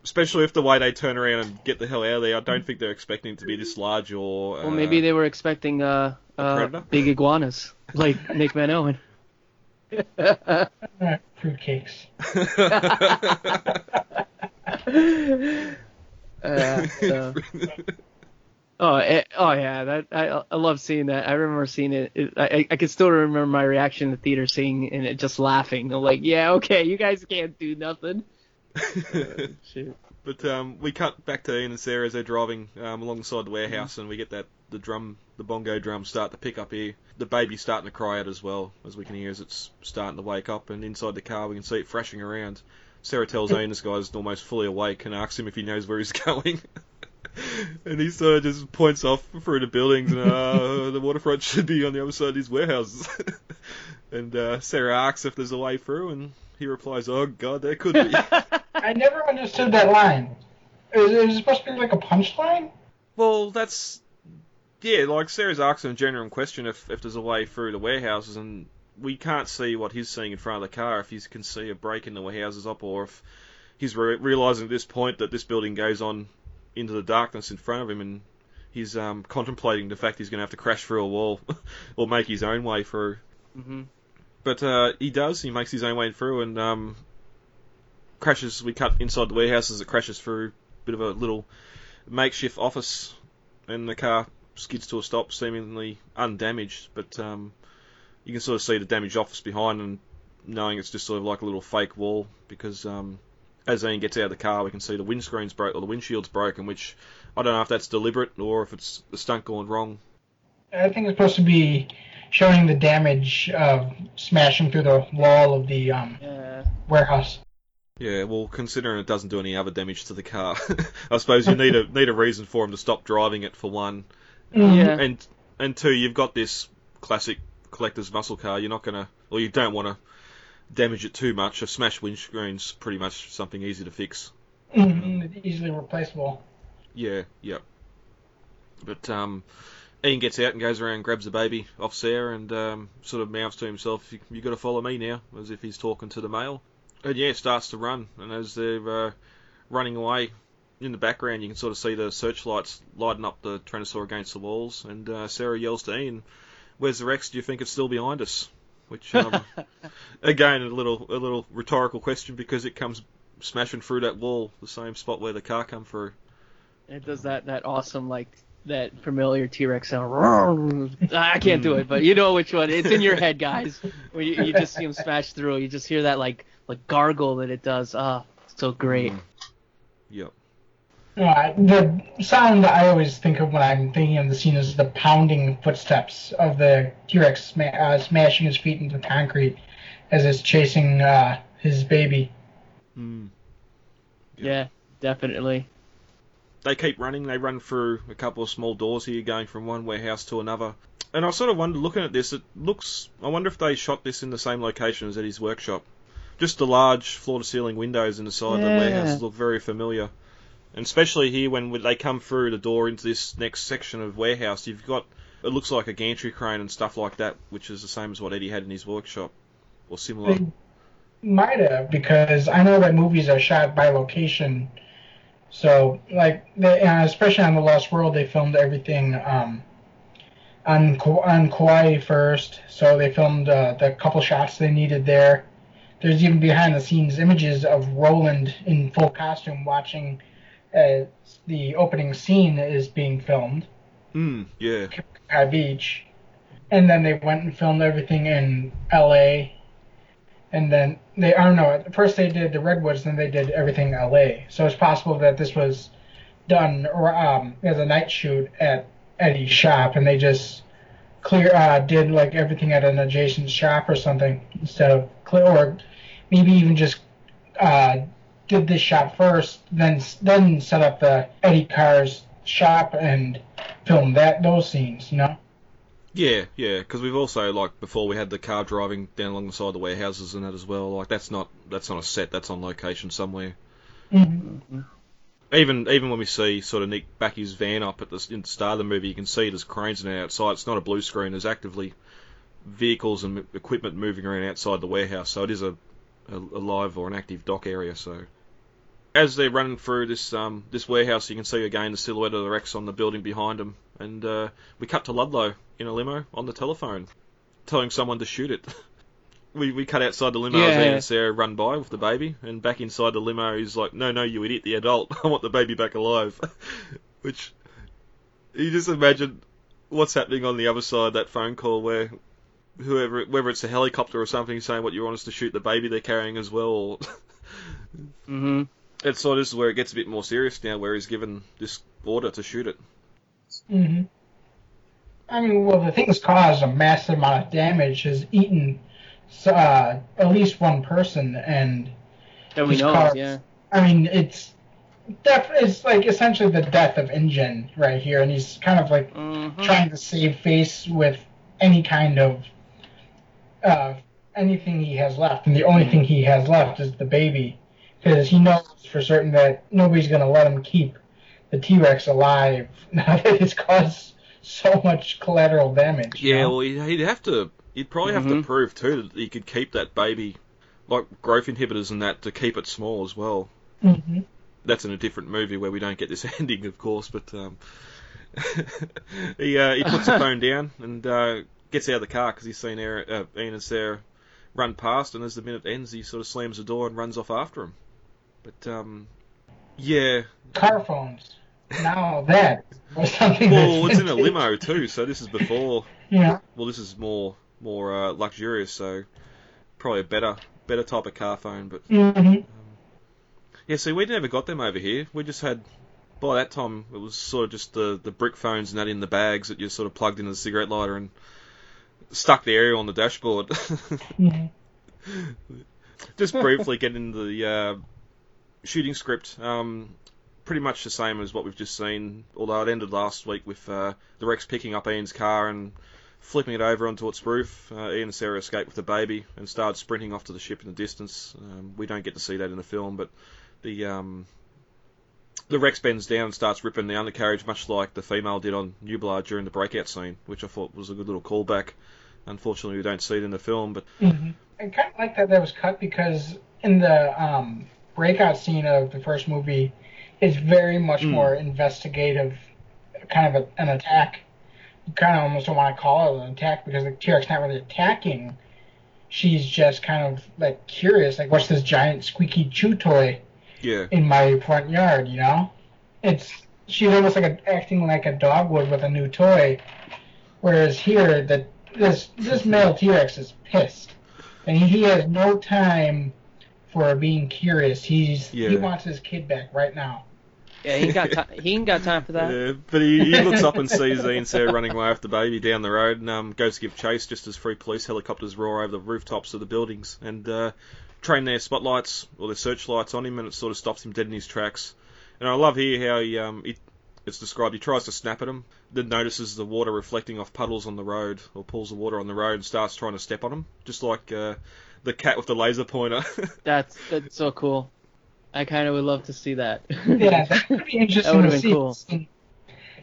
[SPEAKER 1] Especially if the way they turn around and get the hell out of there, I don't think they're expecting it to be this large or.
[SPEAKER 2] Well, maybe they were expecting uh, uh, big iguanas like Nick Van Owen.
[SPEAKER 3] Uh, (laughs) fruitcakes. (laughs) (laughs)
[SPEAKER 2] Uh, so- Oh, eh, oh yeah, that I I love seeing that. I remember seeing it. it I I can still remember my reaction in the theater, seeing and it just laughing. I'm like, yeah, okay, you guys can't do nothing. Shoot.
[SPEAKER 1] But um, we cut back to Ian and Sarah as they're driving um, alongside the warehouse, and we get that the drum, the bongo drum, start to pick up here. The baby's starting to cry out as well, as we can hear as it's starting to wake up. And inside the car, we can see it thrashing around. Sarah tells Ian this guy's almost fully awake and asks him if he knows where he's (laughs) going. and he sort of just points off through the buildings, and uh, the waterfront should be on the other side of these warehouses. (laughs) and uh, Sarah asks if there's a way through, and he replies, "Oh God, there could be." (laughs)
[SPEAKER 3] I never understood that line. Is it it supposed to be like a punchline?
[SPEAKER 1] Well, that's yeah. Like Sarah's asking a general question if if there's a way through the warehouses, and we can't see what he's seeing in front of the car. If he can see a break in the warehouses up, or if he's re- realizing at this point that this building goes on into the darkness in front of him, and he's um, contemplating the fact he's going to have to crash through a wall (laughs) or make his own way through.
[SPEAKER 2] hmm
[SPEAKER 1] But uh, he does. He makes his own way through and um, crashes. We cut inside the warehouse as it crashes through. a Bit of a little makeshift office, and the car skids to a stop, seemingly undamaged. But um, you can sort of see the damaged office behind, and knowing it's just sort of like a little fake wall because um, as Ian gets out of the car, we can see the windscreen's broke or the windshield's broken, which I don't know if that's deliberate or if it's the stunt gone wrong.
[SPEAKER 3] I think it's supposed to be showing the damage of smashing through the wall of the um,
[SPEAKER 2] Yeah.
[SPEAKER 3] warehouse.
[SPEAKER 1] Yeah, well, considering it doesn't do any other damage to the car, (laughs) I suppose you need a need a reason for him to stop driving it for one,
[SPEAKER 3] Mhm.
[SPEAKER 2] Yeah.
[SPEAKER 1] and and two, you've got this classic collector's muscle car. You're not gonna, or you don't want to damage it too much. A smashed windscreen's pretty much something easy to fix.
[SPEAKER 3] Mm-hmm. Easily replaceable.
[SPEAKER 1] Yeah, yep. But um, Ian gets out and goes around and grabs the baby off Sarah and um, sort of mouths to himself, "You, you got to follow me now," as if he's talking to the male. And yeah, starts to run, and as they're uh, running away, in the background you can sort of see the searchlights lighting up the Tyrannosaur against the walls, and uh, Sarah yells to Ian, "Where's the Rex? Do you think it's still behind us?" Which um, (laughs) again, a little a little rhetorical question because it comes smashing through that wall, the same spot where the car come through.
[SPEAKER 2] It does that that awesome like that familiar T-Rex sound. I can't do it, but you know which one. It's in your head, guys. When you, you just see him smash through, you just hear that like like gargle that it does. Ah, so great.
[SPEAKER 1] Mm. Yep.
[SPEAKER 3] No, I, the sound that I always think of when I'm thinking of the scene is the pounding footsteps of the T-Rex sma- uh, smashing his feet into concrete as it's chasing uh, his baby.
[SPEAKER 1] Mm.
[SPEAKER 2] Yeah, definitely.
[SPEAKER 1] They keep running. They run through a couple of small doors here, going from one warehouse to another. And I sort of wonder, looking at this, it looks. I wonder if they shot this in the same location as at his workshop. Just the large floor-to-ceiling windows in the side of the warehouse look very familiar. And especially here when they come through the door into this next section of warehouse, you've got it looks like a gantry crane and stuff like that, which is the same as what Eddie had in his workshop, or similar.
[SPEAKER 3] They might have because I know that movies are shot by location. So like, they, uh, especially on the Lost World, they filmed everything um, on on Kauai first. So they filmed uh, the couple shots they needed there. There's even behind the scenes images of Roland in full costume watching as the opening scene is being filmed.
[SPEAKER 1] Mm, yeah.
[SPEAKER 3] Kai Beach, and then they went and filmed everything in L.A. And then they, I don't know. First they did the redwoods, then they did everything L.A. So it's possible that this was done or um, as a night shoot at Eddie's shop, and they just clear uh, did like everything at an adjacent shop or something instead of clear, or maybe even just uh, did this shot first, then then set up the Eddie Carr's shop and filmed that those scenes. You know.
[SPEAKER 1] Yeah, yeah, because we've also like before we had the car driving down along the side of the warehouses and that as well. Like that's not that's not a set, that's on location somewhere.
[SPEAKER 3] Mm-hmm.
[SPEAKER 1] Even even when we see sort of Nick back his van up at the in the start of the movie, you can see there's cranes in and outside. It's not a blue screen. There's actively vehicles and equipment moving around outside the warehouse, so it is a, a, a live or an active dock area. So as they're running through this um, this warehouse, you can see again the silhouette of the Rex on the building behind them, and uh, we cut to Ludlow in a limo on the telephone, telling someone to shoot it. (laughs) we we cut outside the limo as Ian and Sarah run by with the baby, and back inside the limo, he's like, "No, no, you idiot, the adult! (laughs) I want the baby back alive." (laughs) Which you just imagine what's happening on the other side of that phone call where whoever whether it's a helicopter or something saying what you want us to shoot the baby they're carrying as well or
[SPEAKER 2] hmm
[SPEAKER 1] it's so this is where it gets a bit more serious now where he's given this order to shoot it
[SPEAKER 3] hmm I mean, well, the thing's caused a massive amount of damage. Has eaten uh, at least one person, and
[SPEAKER 2] That we know of, yeah.
[SPEAKER 3] I mean, it's def- it's like essentially the death of InGen right here, and he's kind of like
[SPEAKER 2] Mhm.
[SPEAKER 3] trying to save face with any kind of uh, anything he has left, and the only thing he has left is the baby, because he knows for certain that nobody's going to let him keep the T Rex alive (laughs) now that it's caused so much collateral damage. you
[SPEAKER 1] yeah
[SPEAKER 3] know?
[SPEAKER 1] well he'd he'd have to he'd probably have to
[SPEAKER 2] Mhm.
[SPEAKER 1] prove too that he could keep that baby like growth inhibitors and that to keep it small as well
[SPEAKER 3] Mhm.
[SPEAKER 1] that's in a different movie where we don't get this (laughs) ending, of course. But um, (laughs) he uh, he puts the phone down and uh, gets out of the car because he's seen Aaron, uh, Ian and Sarah run past, and as the minute ends, he sort of slams the door and runs off after him. But um, yeah,
[SPEAKER 3] car phones. Now that was something.
[SPEAKER 1] well, it's in a limo too, so this is before.
[SPEAKER 3] Yeah.
[SPEAKER 1] Well, this is more more uh, luxurious, so probably a better better type of car phone, but.
[SPEAKER 3] hmm
[SPEAKER 1] Yeah, see, we never got them over here. We just had, by that time, it was sort of just the, the brick phones and that in the bags that you sort of plugged into the cigarette lighter and stuck the aerial on the dashboard.
[SPEAKER 3] hmm (laughs)
[SPEAKER 1] just briefly get into the uh, shooting script. Um, pretty much the same as what we've just seen, although it ended last week with uh, the Rex picking up Ian's car and flipping it over onto its roof. Uh, Ian and Sarah escape with the baby and start sprinting off to the ship in the distance. Um, we don't get to see that in the film, but the um, the Rex bends down and starts ripping the undercarriage, much like the female did on Nublar during the breakout scene, which I thought was a good little callback. Unfortunately, we don't see it in the film, but
[SPEAKER 3] hmm I kind of like that that was cut because in the um, breakout scene of the first movie, it's very much
[SPEAKER 1] Mm.
[SPEAKER 3] more investigative, kind of a, an attack. You kind of almost don't want to call it an attack because the T-Rex not really attacking. She's just kind of like curious, like what's this giant squeaky chew toy
[SPEAKER 1] yeah,
[SPEAKER 3] in my front yard? You know, it's she's almost like a, acting like a dog would with a new toy, whereas here the this this male T-Rex is pissed, and he, he has no time for being curious. He's he wants his kid back right now.
[SPEAKER 2] Yeah, he ain't got time. He ain't got time for that.
[SPEAKER 1] Yeah, but he, he looks up and sees Ian and Sarah running away after the baby down the road and um, goes to give chase just as three police helicopters roar over the rooftops of the buildings and uh, train their spotlights or their searchlights on him and it sort of stops him dead in his tracks. And I love here how he, um, he it's described he tries to snap at him, then notices the water reflecting off puddles on the road or pulls the water on the road and starts trying to step on him, just like uh, the cat with the laser pointer. (laughs)
[SPEAKER 2] That's that's so cool. I kind of would love to see that.
[SPEAKER 3] Yeah, (laughs) that would be interesting
[SPEAKER 2] would've
[SPEAKER 3] to
[SPEAKER 2] been
[SPEAKER 3] see.
[SPEAKER 2] cool.
[SPEAKER 3] Seeing,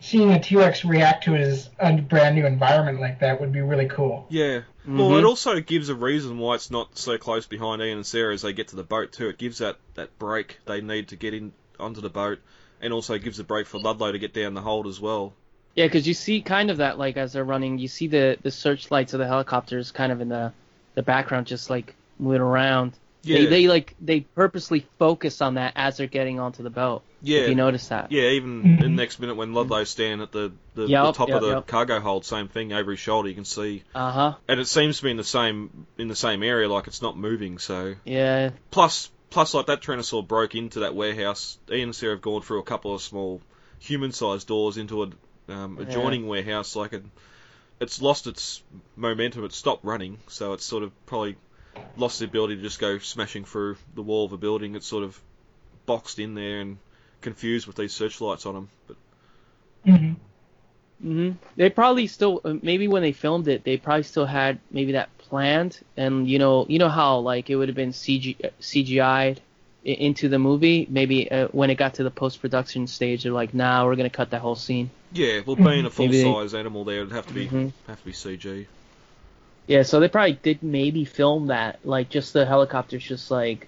[SPEAKER 3] seeing a T-Rex react to his a brand new environment like that would be really cool.
[SPEAKER 1] Yeah. Well,
[SPEAKER 2] Mhm.
[SPEAKER 1] it also gives a reason why it's not so close behind Ian and Sarah as they get to the boat too. It gives that, that break they need to get in onto the boat, and also gives a break for Ludlow to get down the hold as well.
[SPEAKER 2] Yeah, because you see kind of that like as they're running, you see the the searchlights of the helicopters kind of in the the background, just like moving around.
[SPEAKER 1] Yeah,
[SPEAKER 2] They, they like they purposely focus on that as they're getting onto the boat.
[SPEAKER 1] yeah,
[SPEAKER 2] If you notice that.
[SPEAKER 1] yeah. Even in the next minute when Ludlow's standing at the the, the top
[SPEAKER 2] yep,
[SPEAKER 1] of the
[SPEAKER 2] yep.
[SPEAKER 1] cargo hold, same thing over his shoulder. You can see,
[SPEAKER 2] Uh huh.
[SPEAKER 1] and it seems to be in the same in the same area, like it's not moving. So
[SPEAKER 2] Yeah.
[SPEAKER 1] plus plus like that Tyrannosaur broke into that warehouse. Ian and Sarah have gone through a couple of small human-sized doors into a um, adjoining warehouse. Like it, it's lost its momentum. It stopped running, so it's sort of probably lost the ability to just go smashing through the wall of a building. It's sort of boxed in there and confused with these searchlights on them. But
[SPEAKER 3] hmm
[SPEAKER 2] hmm They probably still uh, maybe when they filmed it, they probably still had maybe that planned, and you know, you know how like it would have been CG CGI'd into the movie. Maybe uh, when it got to the post production stage, they're like, "Nah, we're gonna cut that whole scene."
[SPEAKER 1] yeah, well, being a full (laughs)
[SPEAKER 2] Maybe they-
[SPEAKER 1] size animal, there would have to be
[SPEAKER 2] Mhm.
[SPEAKER 1] have to be CG.
[SPEAKER 2] Yeah, so they probably did maybe film that, like just the helicopters, just like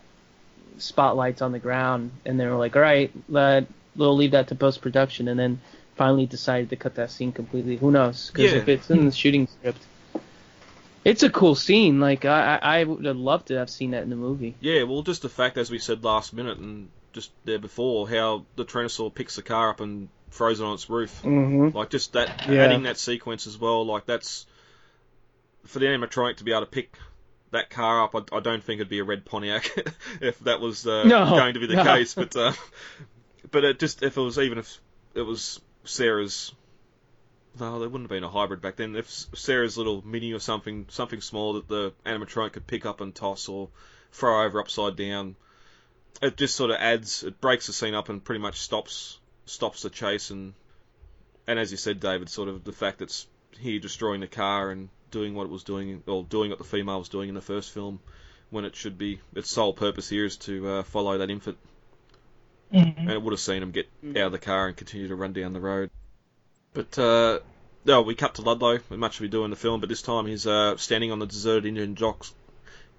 [SPEAKER 2] spotlights on the ground, and they were like, "All right, let we'll leave that to post production," and then finally decided to cut that scene completely. Who knows? Because
[SPEAKER 1] Yeah.
[SPEAKER 2] if it's in the shooting script, it's a cool scene. Like I, I would have loved to have seen that in the movie.
[SPEAKER 1] Yeah, well, just the fact, as we said last minute and just there before, how the Tyrannosaur picks the car up and throws it on its roof.
[SPEAKER 2] Mm-hmm.
[SPEAKER 1] Like just that
[SPEAKER 2] Yeah.
[SPEAKER 1] adding that sequence as well. Like that's for the animatronic to be able to pick that car up. I, I don't think it'd be a red Pontiac (laughs) if that was uh,
[SPEAKER 2] No,
[SPEAKER 1] going to be the
[SPEAKER 2] no.
[SPEAKER 1] case. But uh, but it just if it was even if it was Sarah's. No, there wouldn't have been a hybrid back then. If Sarah's little mini or something, something small that the animatronic could pick up and toss or throw over upside down, it just sort of adds, it breaks the scene up and pretty much stops stops the chase and and as you said, David, sort of the fact it's here destroying the car and doing what it was doing, or doing what the female was doing in the first film, when it should be its sole purpose here is to uh, follow that infant,
[SPEAKER 3] hmm
[SPEAKER 1] and it would have seen him get out of the car and continue to run down the road. But uh, no, we cut to Ludlow, much as we do in the film, but this time he's uh, standing on the deserted InGen docks,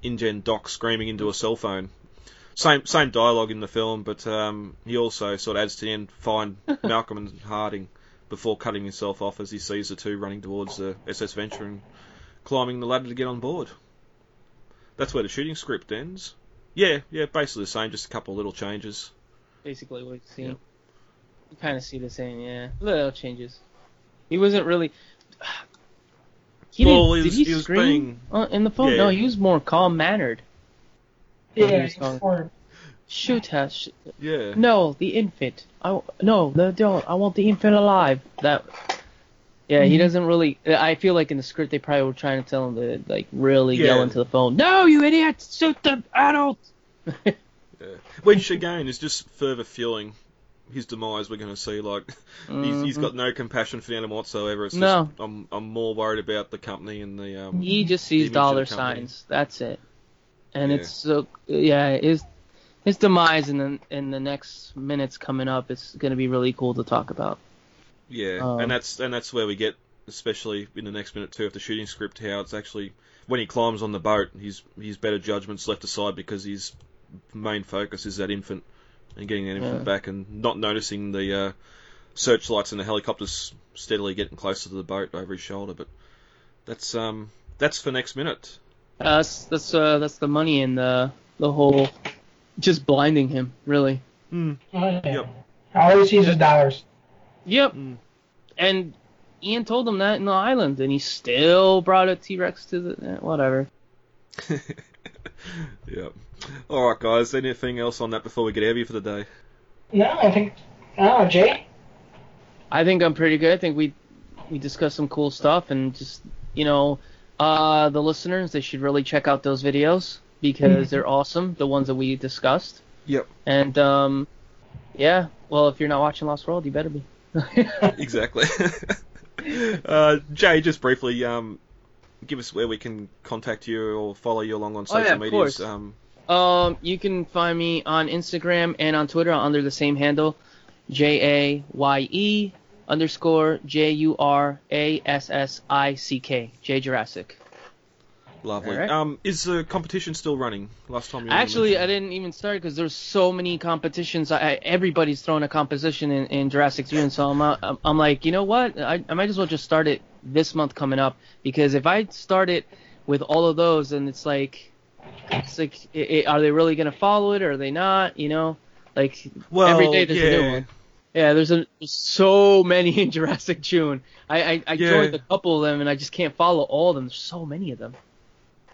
[SPEAKER 1] InGen dock, screaming into a cell phone. Same same dialogue in the film, but um, he also sort of adds to the end, find (laughs) Malcolm and Harding before cutting himself off as he sees the two running towards the SS Venture and climbing the ladder to get on board. That's where the shooting script ends. Yeah, yeah, basically the same, just a couple of little changes.
[SPEAKER 2] Basically, what you see.
[SPEAKER 1] Yep.
[SPEAKER 2] You kind of see the same, yeah. Little changes. He wasn't really. (sighs) He
[SPEAKER 1] Well,
[SPEAKER 2] didn't,
[SPEAKER 1] he
[SPEAKER 2] did
[SPEAKER 1] was-
[SPEAKER 2] he,
[SPEAKER 1] he was
[SPEAKER 2] scream
[SPEAKER 1] being-
[SPEAKER 2] in the phone?
[SPEAKER 1] Yeah.
[SPEAKER 2] No, he was more calm mannered.
[SPEAKER 3] Yeah,
[SPEAKER 2] he was going-
[SPEAKER 3] or-
[SPEAKER 2] Shoot her. Sh-
[SPEAKER 1] Yeah.
[SPEAKER 2] no, the infant. I no, no, don't. I want the infant alive. That. Yeah, he
[SPEAKER 3] Mhm.
[SPEAKER 2] doesn't really. I feel like in the script they probably were trying to tell him to like really
[SPEAKER 1] Yeah.
[SPEAKER 2] yell into the phone. No, you idiot! Shoot the adult. (laughs)
[SPEAKER 1] Yeah. Which again is just further fueling his demise. We're going to see like (laughs) he's, he's
[SPEAKER 2] Mhm.
[SPEAKER 1] got no compassion for the animal whatsoever. It's
[SPEAKER 2] No.
[SPEAKER 1] just I'm I'm more worried about the company and the um.
[SPEAKER 2] He just sees dollar signs. That's it. And
[SPEAKER 1] Yeah.
[SPEAKER 2] it's so yeah, his his demise in the in the next minutes coming up is going to be really cool to talk about.
[SPEAKER 1] Yeah,
[SPEAKER 2] Um,
[SPEAKER 1] and that's and that's where we get, especially in the next minute too, of the shooting script, how it's actually when he climbs on the boat, his his better judgment's left aside because his main focus is that infant and getting that infant
[SPEAKER 2] Yeah.
[SPEAKER 1] back and not noticing the uh, searchlights and the helicopters steadily getting closer to the boat over his shoulder. But that's um that's for next minute.
[SPEAKER 2] Uh, that's that's uh, that's the money in the the whole just blinding him really.
[SPEAKER 3] oh, yeah.
[SPEAKER 1] Yep.
[SPEAKER 3] All he sees is dollars.
[SPEAKER 2] Yep.
[SPEAKER 1] Mm.
[SPEAKER 2] And Ian told him that in the island, and he still brought a T Rex to the eh, whatever. (laughs)
[SPEAKER 1] yeah. All right, guys. Anything else on that before we get heavy for the day?
[SPEAKER 3] No, I think. Oh, Jay.
[SPEAKER 2] I think I'm pretty good. I think we we discussed some cool stuff, and just you know, uh, the listeners they should really check out those videos because
[SPEAKER 3] Mhm.
[SPEAKER 2] they're awesome. The ones that we discussed.
[SPEAKER 1] Yep.
[SPEAKER 2] And um, yeah. Well, if you're not watching Lost World, you better be. (laughs)
[SPEAKER 1] exactly. (laughs) uh, Jay, just briefly, um, give us where we can contact you or follow you along on
[SPEAKER 2] Oh, yeah,
[SPEAKER 1] social
[SPEAKER 2] of
[SPEAKER 1] medias.
[SPEAKER 2] course.
[SPEAKER 1] Um,
[SPEAKER 2] Um, you can find me on Instagram and on Twitter under the same handle, J A Y E underscore J U R A S S I C K J Jurassic.
[SPEAKER 1] Lovely.
[SPEAKER 2] Alright.
[SPEAKER 1] Um, is the competition still running? Last time you
[SPEAKER 2] Actually, I didn't even start because there's so many competitions. I, I, everybody's throwing a competition in, in Jurassic June, so I'm, uh, I'm I'm like, you know what? I, I might as well just start it this month coming up because if I start it with all of those, and it's like, it's like, i i are they really gonna follow it or are they not? You know, like
[SPEAKER 1] well,
[SPEAKER 2] every day there's
[SPEAKER 1] yeah.
[SPEAKER 2] a new one. Yeah, there's a, so many in (laughs) Jurassic June. I I, I
[SPEAKER 1] Yeah.
[SPEAKER 2] joined a couple of them and I just can't follow all of them. There's so many of them.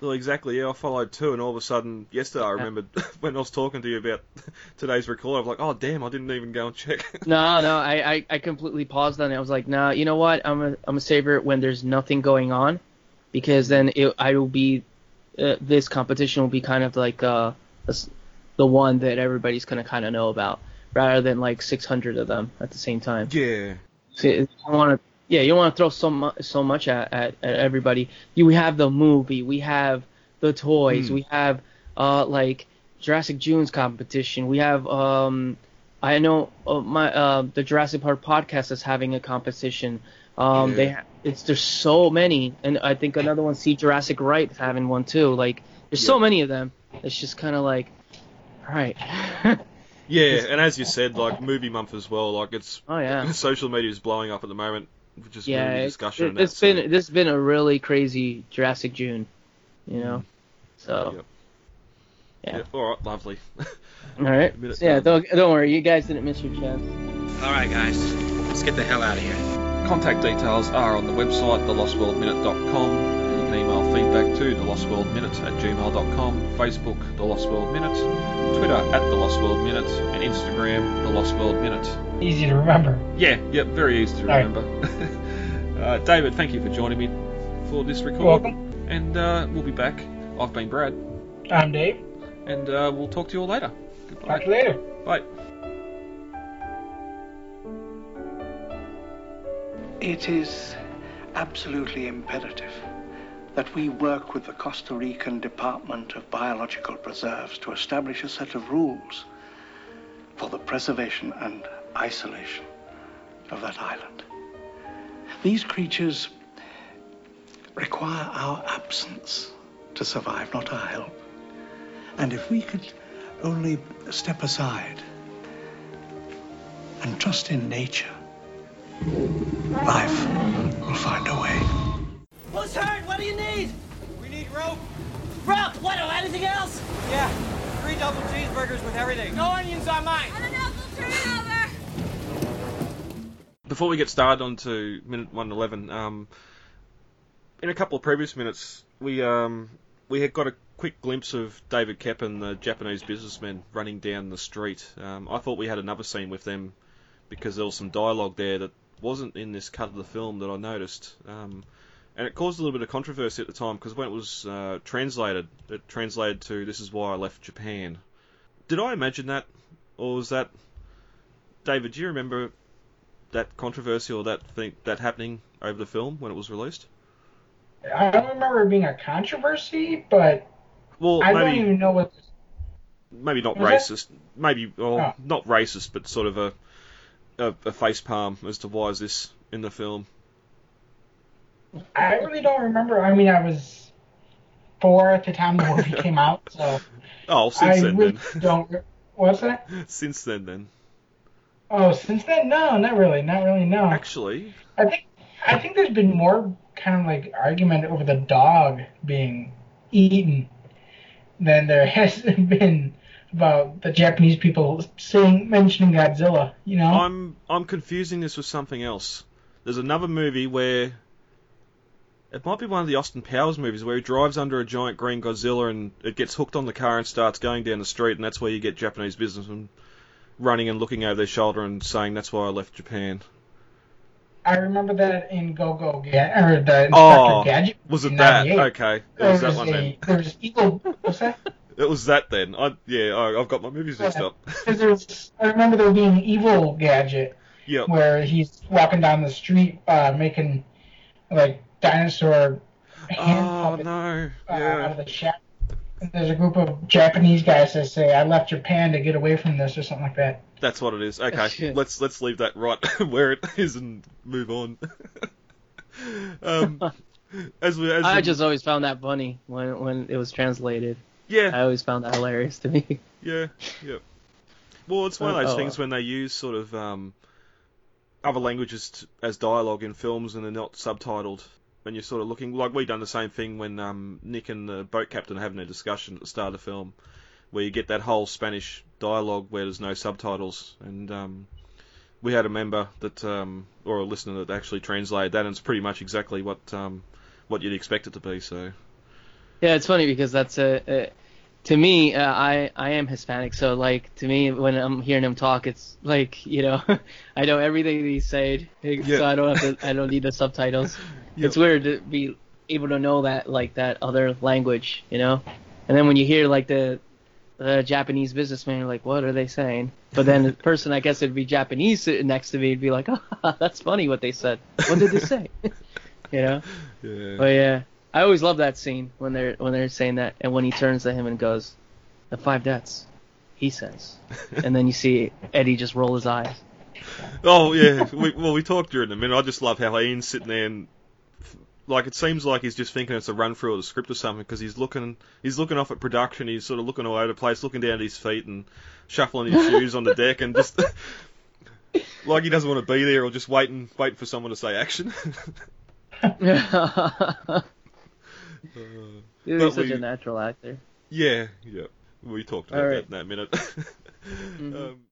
[SPEAKER 1] Well, exactly. Yeah, I followed two, and all of a sudden, yesterday I remembered (laughs) when I was talking to you about (laughs) today's record. I was like, oh damn, I didn't even go and check. (laughs)
[SPEAKER 2] No, no, I, I, I completely paused on it. I was like, nah, you know what? I'm a, I'm a saver it when there's nothing going on, because then it I will be, uh, this competition will be kind of like uh, the one that everybody's gonna kind of know about, rather than like 600 of them at the same time.
[SPEAKER 1] Yeah.
[SPEAKER 2] So you want to, yeah, you don't want to throw so much, so much at, at, at everybody. You we have the movie, we have the toys,
[SPEAKER 1] Hmm.
[SPEAKER 2] we have uh like Jurassic June's competition, we have um I know uh, my uh the Jurassic Park podcast is having a competition. Um, they ha- it's there's so many, and I think another one, See Jurassic Right, having one too. Like there's so many of them. It's just kind of like, all right. (laughs)
[SPEAKER 1] Yeah, and as you said, like movie month as well. Like it's
[SPEAKER 2] oh yeah. (laughs)
[SPEAKER 1] social media is blowing up at the moment, just
[SPEAKER 2] yeah,
[SPEAKER 1] movie
[SPEAKER 2] it's,
[SPEAKER 1] discussion.
[SPEAKER 2] it,
[SPEAKER 1] and
[SPEAKER 2] has
[SPEAKER 1] that, so-
[SPEAKER 2] been this has been a really crazy Jurassic June, you know. Mm-hmm. So
[SPEAKER 1] Yep.
[SPEAKER 2] yeah.
[SPEAKER 1] Yeah, all right, lovely. (laughs)
[SPEAKER 2] all right,
[SPEAKER 1] Minute
[SPEAKER 2] yeah. Don't don't worry, you guys didn't miss your chance.
[SPEAKER 4] All right, guys, let's get the hell out of here.
[SPEAKER 1] Contact details are on the website, thelostworldminute.com. You can email feedback to thelostworldminute at gmail.com, Facebook, The Lost World Minute, Twitter at The Lost World Minute, and Instagram, The Lost World Minute.
[SPEAKER 3] Easy to remember.
[SPEAKER 1] Yeah, yep, very easy to
[SPEAKER 3] All right.
[SPEAKER 1] remember. (laughs) uh, David, thank you for joining me for this record.
[SPEAKER 3] You're welcome.
[SPEAKER 1] And uh, we'll be back. I've been Brad,
[SPEAKER 3] I'm Dave.
[SPEAKER 1] and uh, we'll talk to you all later.
[SPEAKER 3] Talk to you later.
[SPEAKER 1] Bye.
[SPEAKER 5] It is absolutely imperative that we work with the Costa Rican Department of Biological Preserves to establish a set of rules for the preservation and isolation of that island. These creatures require our absence to survive, not our help. And if we could only step aside and trust in nature, life will find a way.
[SPEAKER 6] Who's hurt? What do you need?
[SPEAKER 7] We need rope.
[SPEAKER 6] Rope! What? oh, Anything else?
[SPEAKER 7] Yeah, three double cheeseburgers with everything.
[SPEAKER 6] No onions on mine.
[SPEAKER 8] I don't know we'll turn it over.
[SPEAKER 1] Before we get started on to minute 111, um, in a couple of previous minutes, we um, we had got a quick glimpse of David Koepp and the Japanese businessman, running down the street. Um, I thought we had another scene with them because there was some dialogue there that wasn't in this cut of the film that I noticed. Um, and it caused a little bit of controversy at the time because when it was uh, translated, it translated to "This is why I left Japan." Did I imagine that, or was that David? Do you remember that controversy or that thing that happening over the film when it was released?
[SPEAKER 3] I don't remember it being a controversy, but
[SPEAKER 1] Well,
[SPEAKER 3] I don't
[SPEAKER 1] maybe
[SPEAKER 3] even know what.
[SPEAKER 1] maybe not
[SPEAKER 3] Was
[SPEAKER 1] racist, maybe well,
[SPEAKER 3] Oh.
[SPEAKER 1] not racist, but sort of a, a a face palm as to why is this in the film.
[SPEAKER 3] I really don't remember. I mean, I was four at the time the movie came out, so (laughs)
[SPEAKER 1] Oh, since
[SPEAKER 3] I
[SPEAKER 1] then,
[SPEAKER 3] really
[SPEAKER 1] then.
[SPEAKER 3] don't. What's that? (laughs)
[SPEAKER 1] since then, then.
[SPEAKER 3] Oh, since then, no, not really, not really, no.
[SPEAKER 1] Actually,
[SPEAKER 3] I think I think there's been more kind of like argument over the dog being eaten than there (laughs) has been about the Japanese people saying mentioning Godzilla. You know?
[SPEAKER 1] I'm I'm confusing this with something else. There's another movie where it might be one of the Austin Powers movies where he drives under a giant green Godzilla and it gets hooked on the car and starts going down the street, and that's where you get Japanese businessmen running and looking over their shoulder and saying that's why I left Japan.
[SPEAKER 3] I remember that in Go Go Gadget or the Inspector
[SPEAKER 1] Oh,
[SPEAKER 3] Gadget.
[SPEAKER 1] Was it that? Okay, it was
[SPEAKER 3] was,
[SPEAKER 1] that one
[SPEAKER 3] a
[SPEAKER 1] then.
[SPEAKER 3] there was evil. What's that? (laughs)
[SPEAKER 1] It was that then. I yeah, I, I've got my movies mixed up.
[SPEAKER 3] Because there was, I remember there being evil gadget (laughs)
[SPEAKER 1] yep.
[SPEAKER 3] where he's walking down the street uh, making like dinosaur hand
[SPEAKER 1] Oh
[SPEAKER 3] puppets
[SPEAKER 1] no.
[SPEAKER 3] uh, out
[SPEAKER 1] Yeah.
[SPEAKER 3] of the shack. And there's a group of Japanese guys that say, "I left Japan to get away from this" or something like that.
[SPEAKER 1] That's what it is. Okay, let's let's leave that right (laughs) where it is and move on. (laughs) um, (laughs) as we, as
[SPEAKER 2] I
[SPEAKER 1] we-
[SPEAKER 2] just always found that funny when when it was translated.
[SPEAKER 1] yeah,
[SPEAKER 2] I always found that hilarious to me.
[SPEAKER 1] yeah, yeah. Well, it's one of those
[SPEAKER 2] Oh,
[SPEAKER 1] things
[SPEAKER 2] uh,
[SPEAKER 1] when they use sort of um, other languages t- as dialogue in films and they're not subtitled. And you're sort of looking like we done the same thing when um, Nick and the boat captain are having a discussion at the start of the film, where you get that whole Spanish dialogue where there's no subtitles, and um, we had a member that um, or a listener that actually translated that, and it's pretty much exactly what um, what you'd expect it to be. So
[SPEAKER 2] Yeah, it's funny because that's a, a to me. Uh, I I am Hispanic, so like to me when I'm hearing him talk, it's like you know (laughs) I know everything that he's saying,
[SPEAKER 1] Yeah.
[SPEAKER 2] so I don't have to. I don't need the subtitles. (laughs) It's weird to be able to know that like that other language, you know. And then when you hear like the the Japanese businessman, you're like, what are they saying? But then the (laughs) person, I guess it'd be Japanese sitting next to me, would be like, oh, that's funny what they said. What did they say? you know?
[SPEAKER 1] Yeah.
[SPEAKER 2] But yeah, I always love that scene when they're when they're saying that, and when he turns to him and goes, "The five deaths," he says, (laughs) and then you see Eddie just roll his eyes.
[SPEAKER 1] Oh yeah. we, well, we talked during the minute. I just love how Ian's sitting there and like it seems like he's just thinking it's a run through of the script or something because he's looking he's looking off at production. He's sort of looking all over the place, looking down at his feet and shuffling his (laughs) shoes on the deck and just (laughs) like he doesn't want to be there or just waiting waiting for someone to say action.
[SPEAKER 2] He's such
[SPEAKER 1] we-
[SPEAKER 2] a natural actor.
[SPEAKER 1] yeah, yeah. We talked about
[SPEAKER 2] All
[SPEAKER 1] that in that minute. (laughs)
[SPEAKER 2] Mhm.
[SPEAKER 1] um,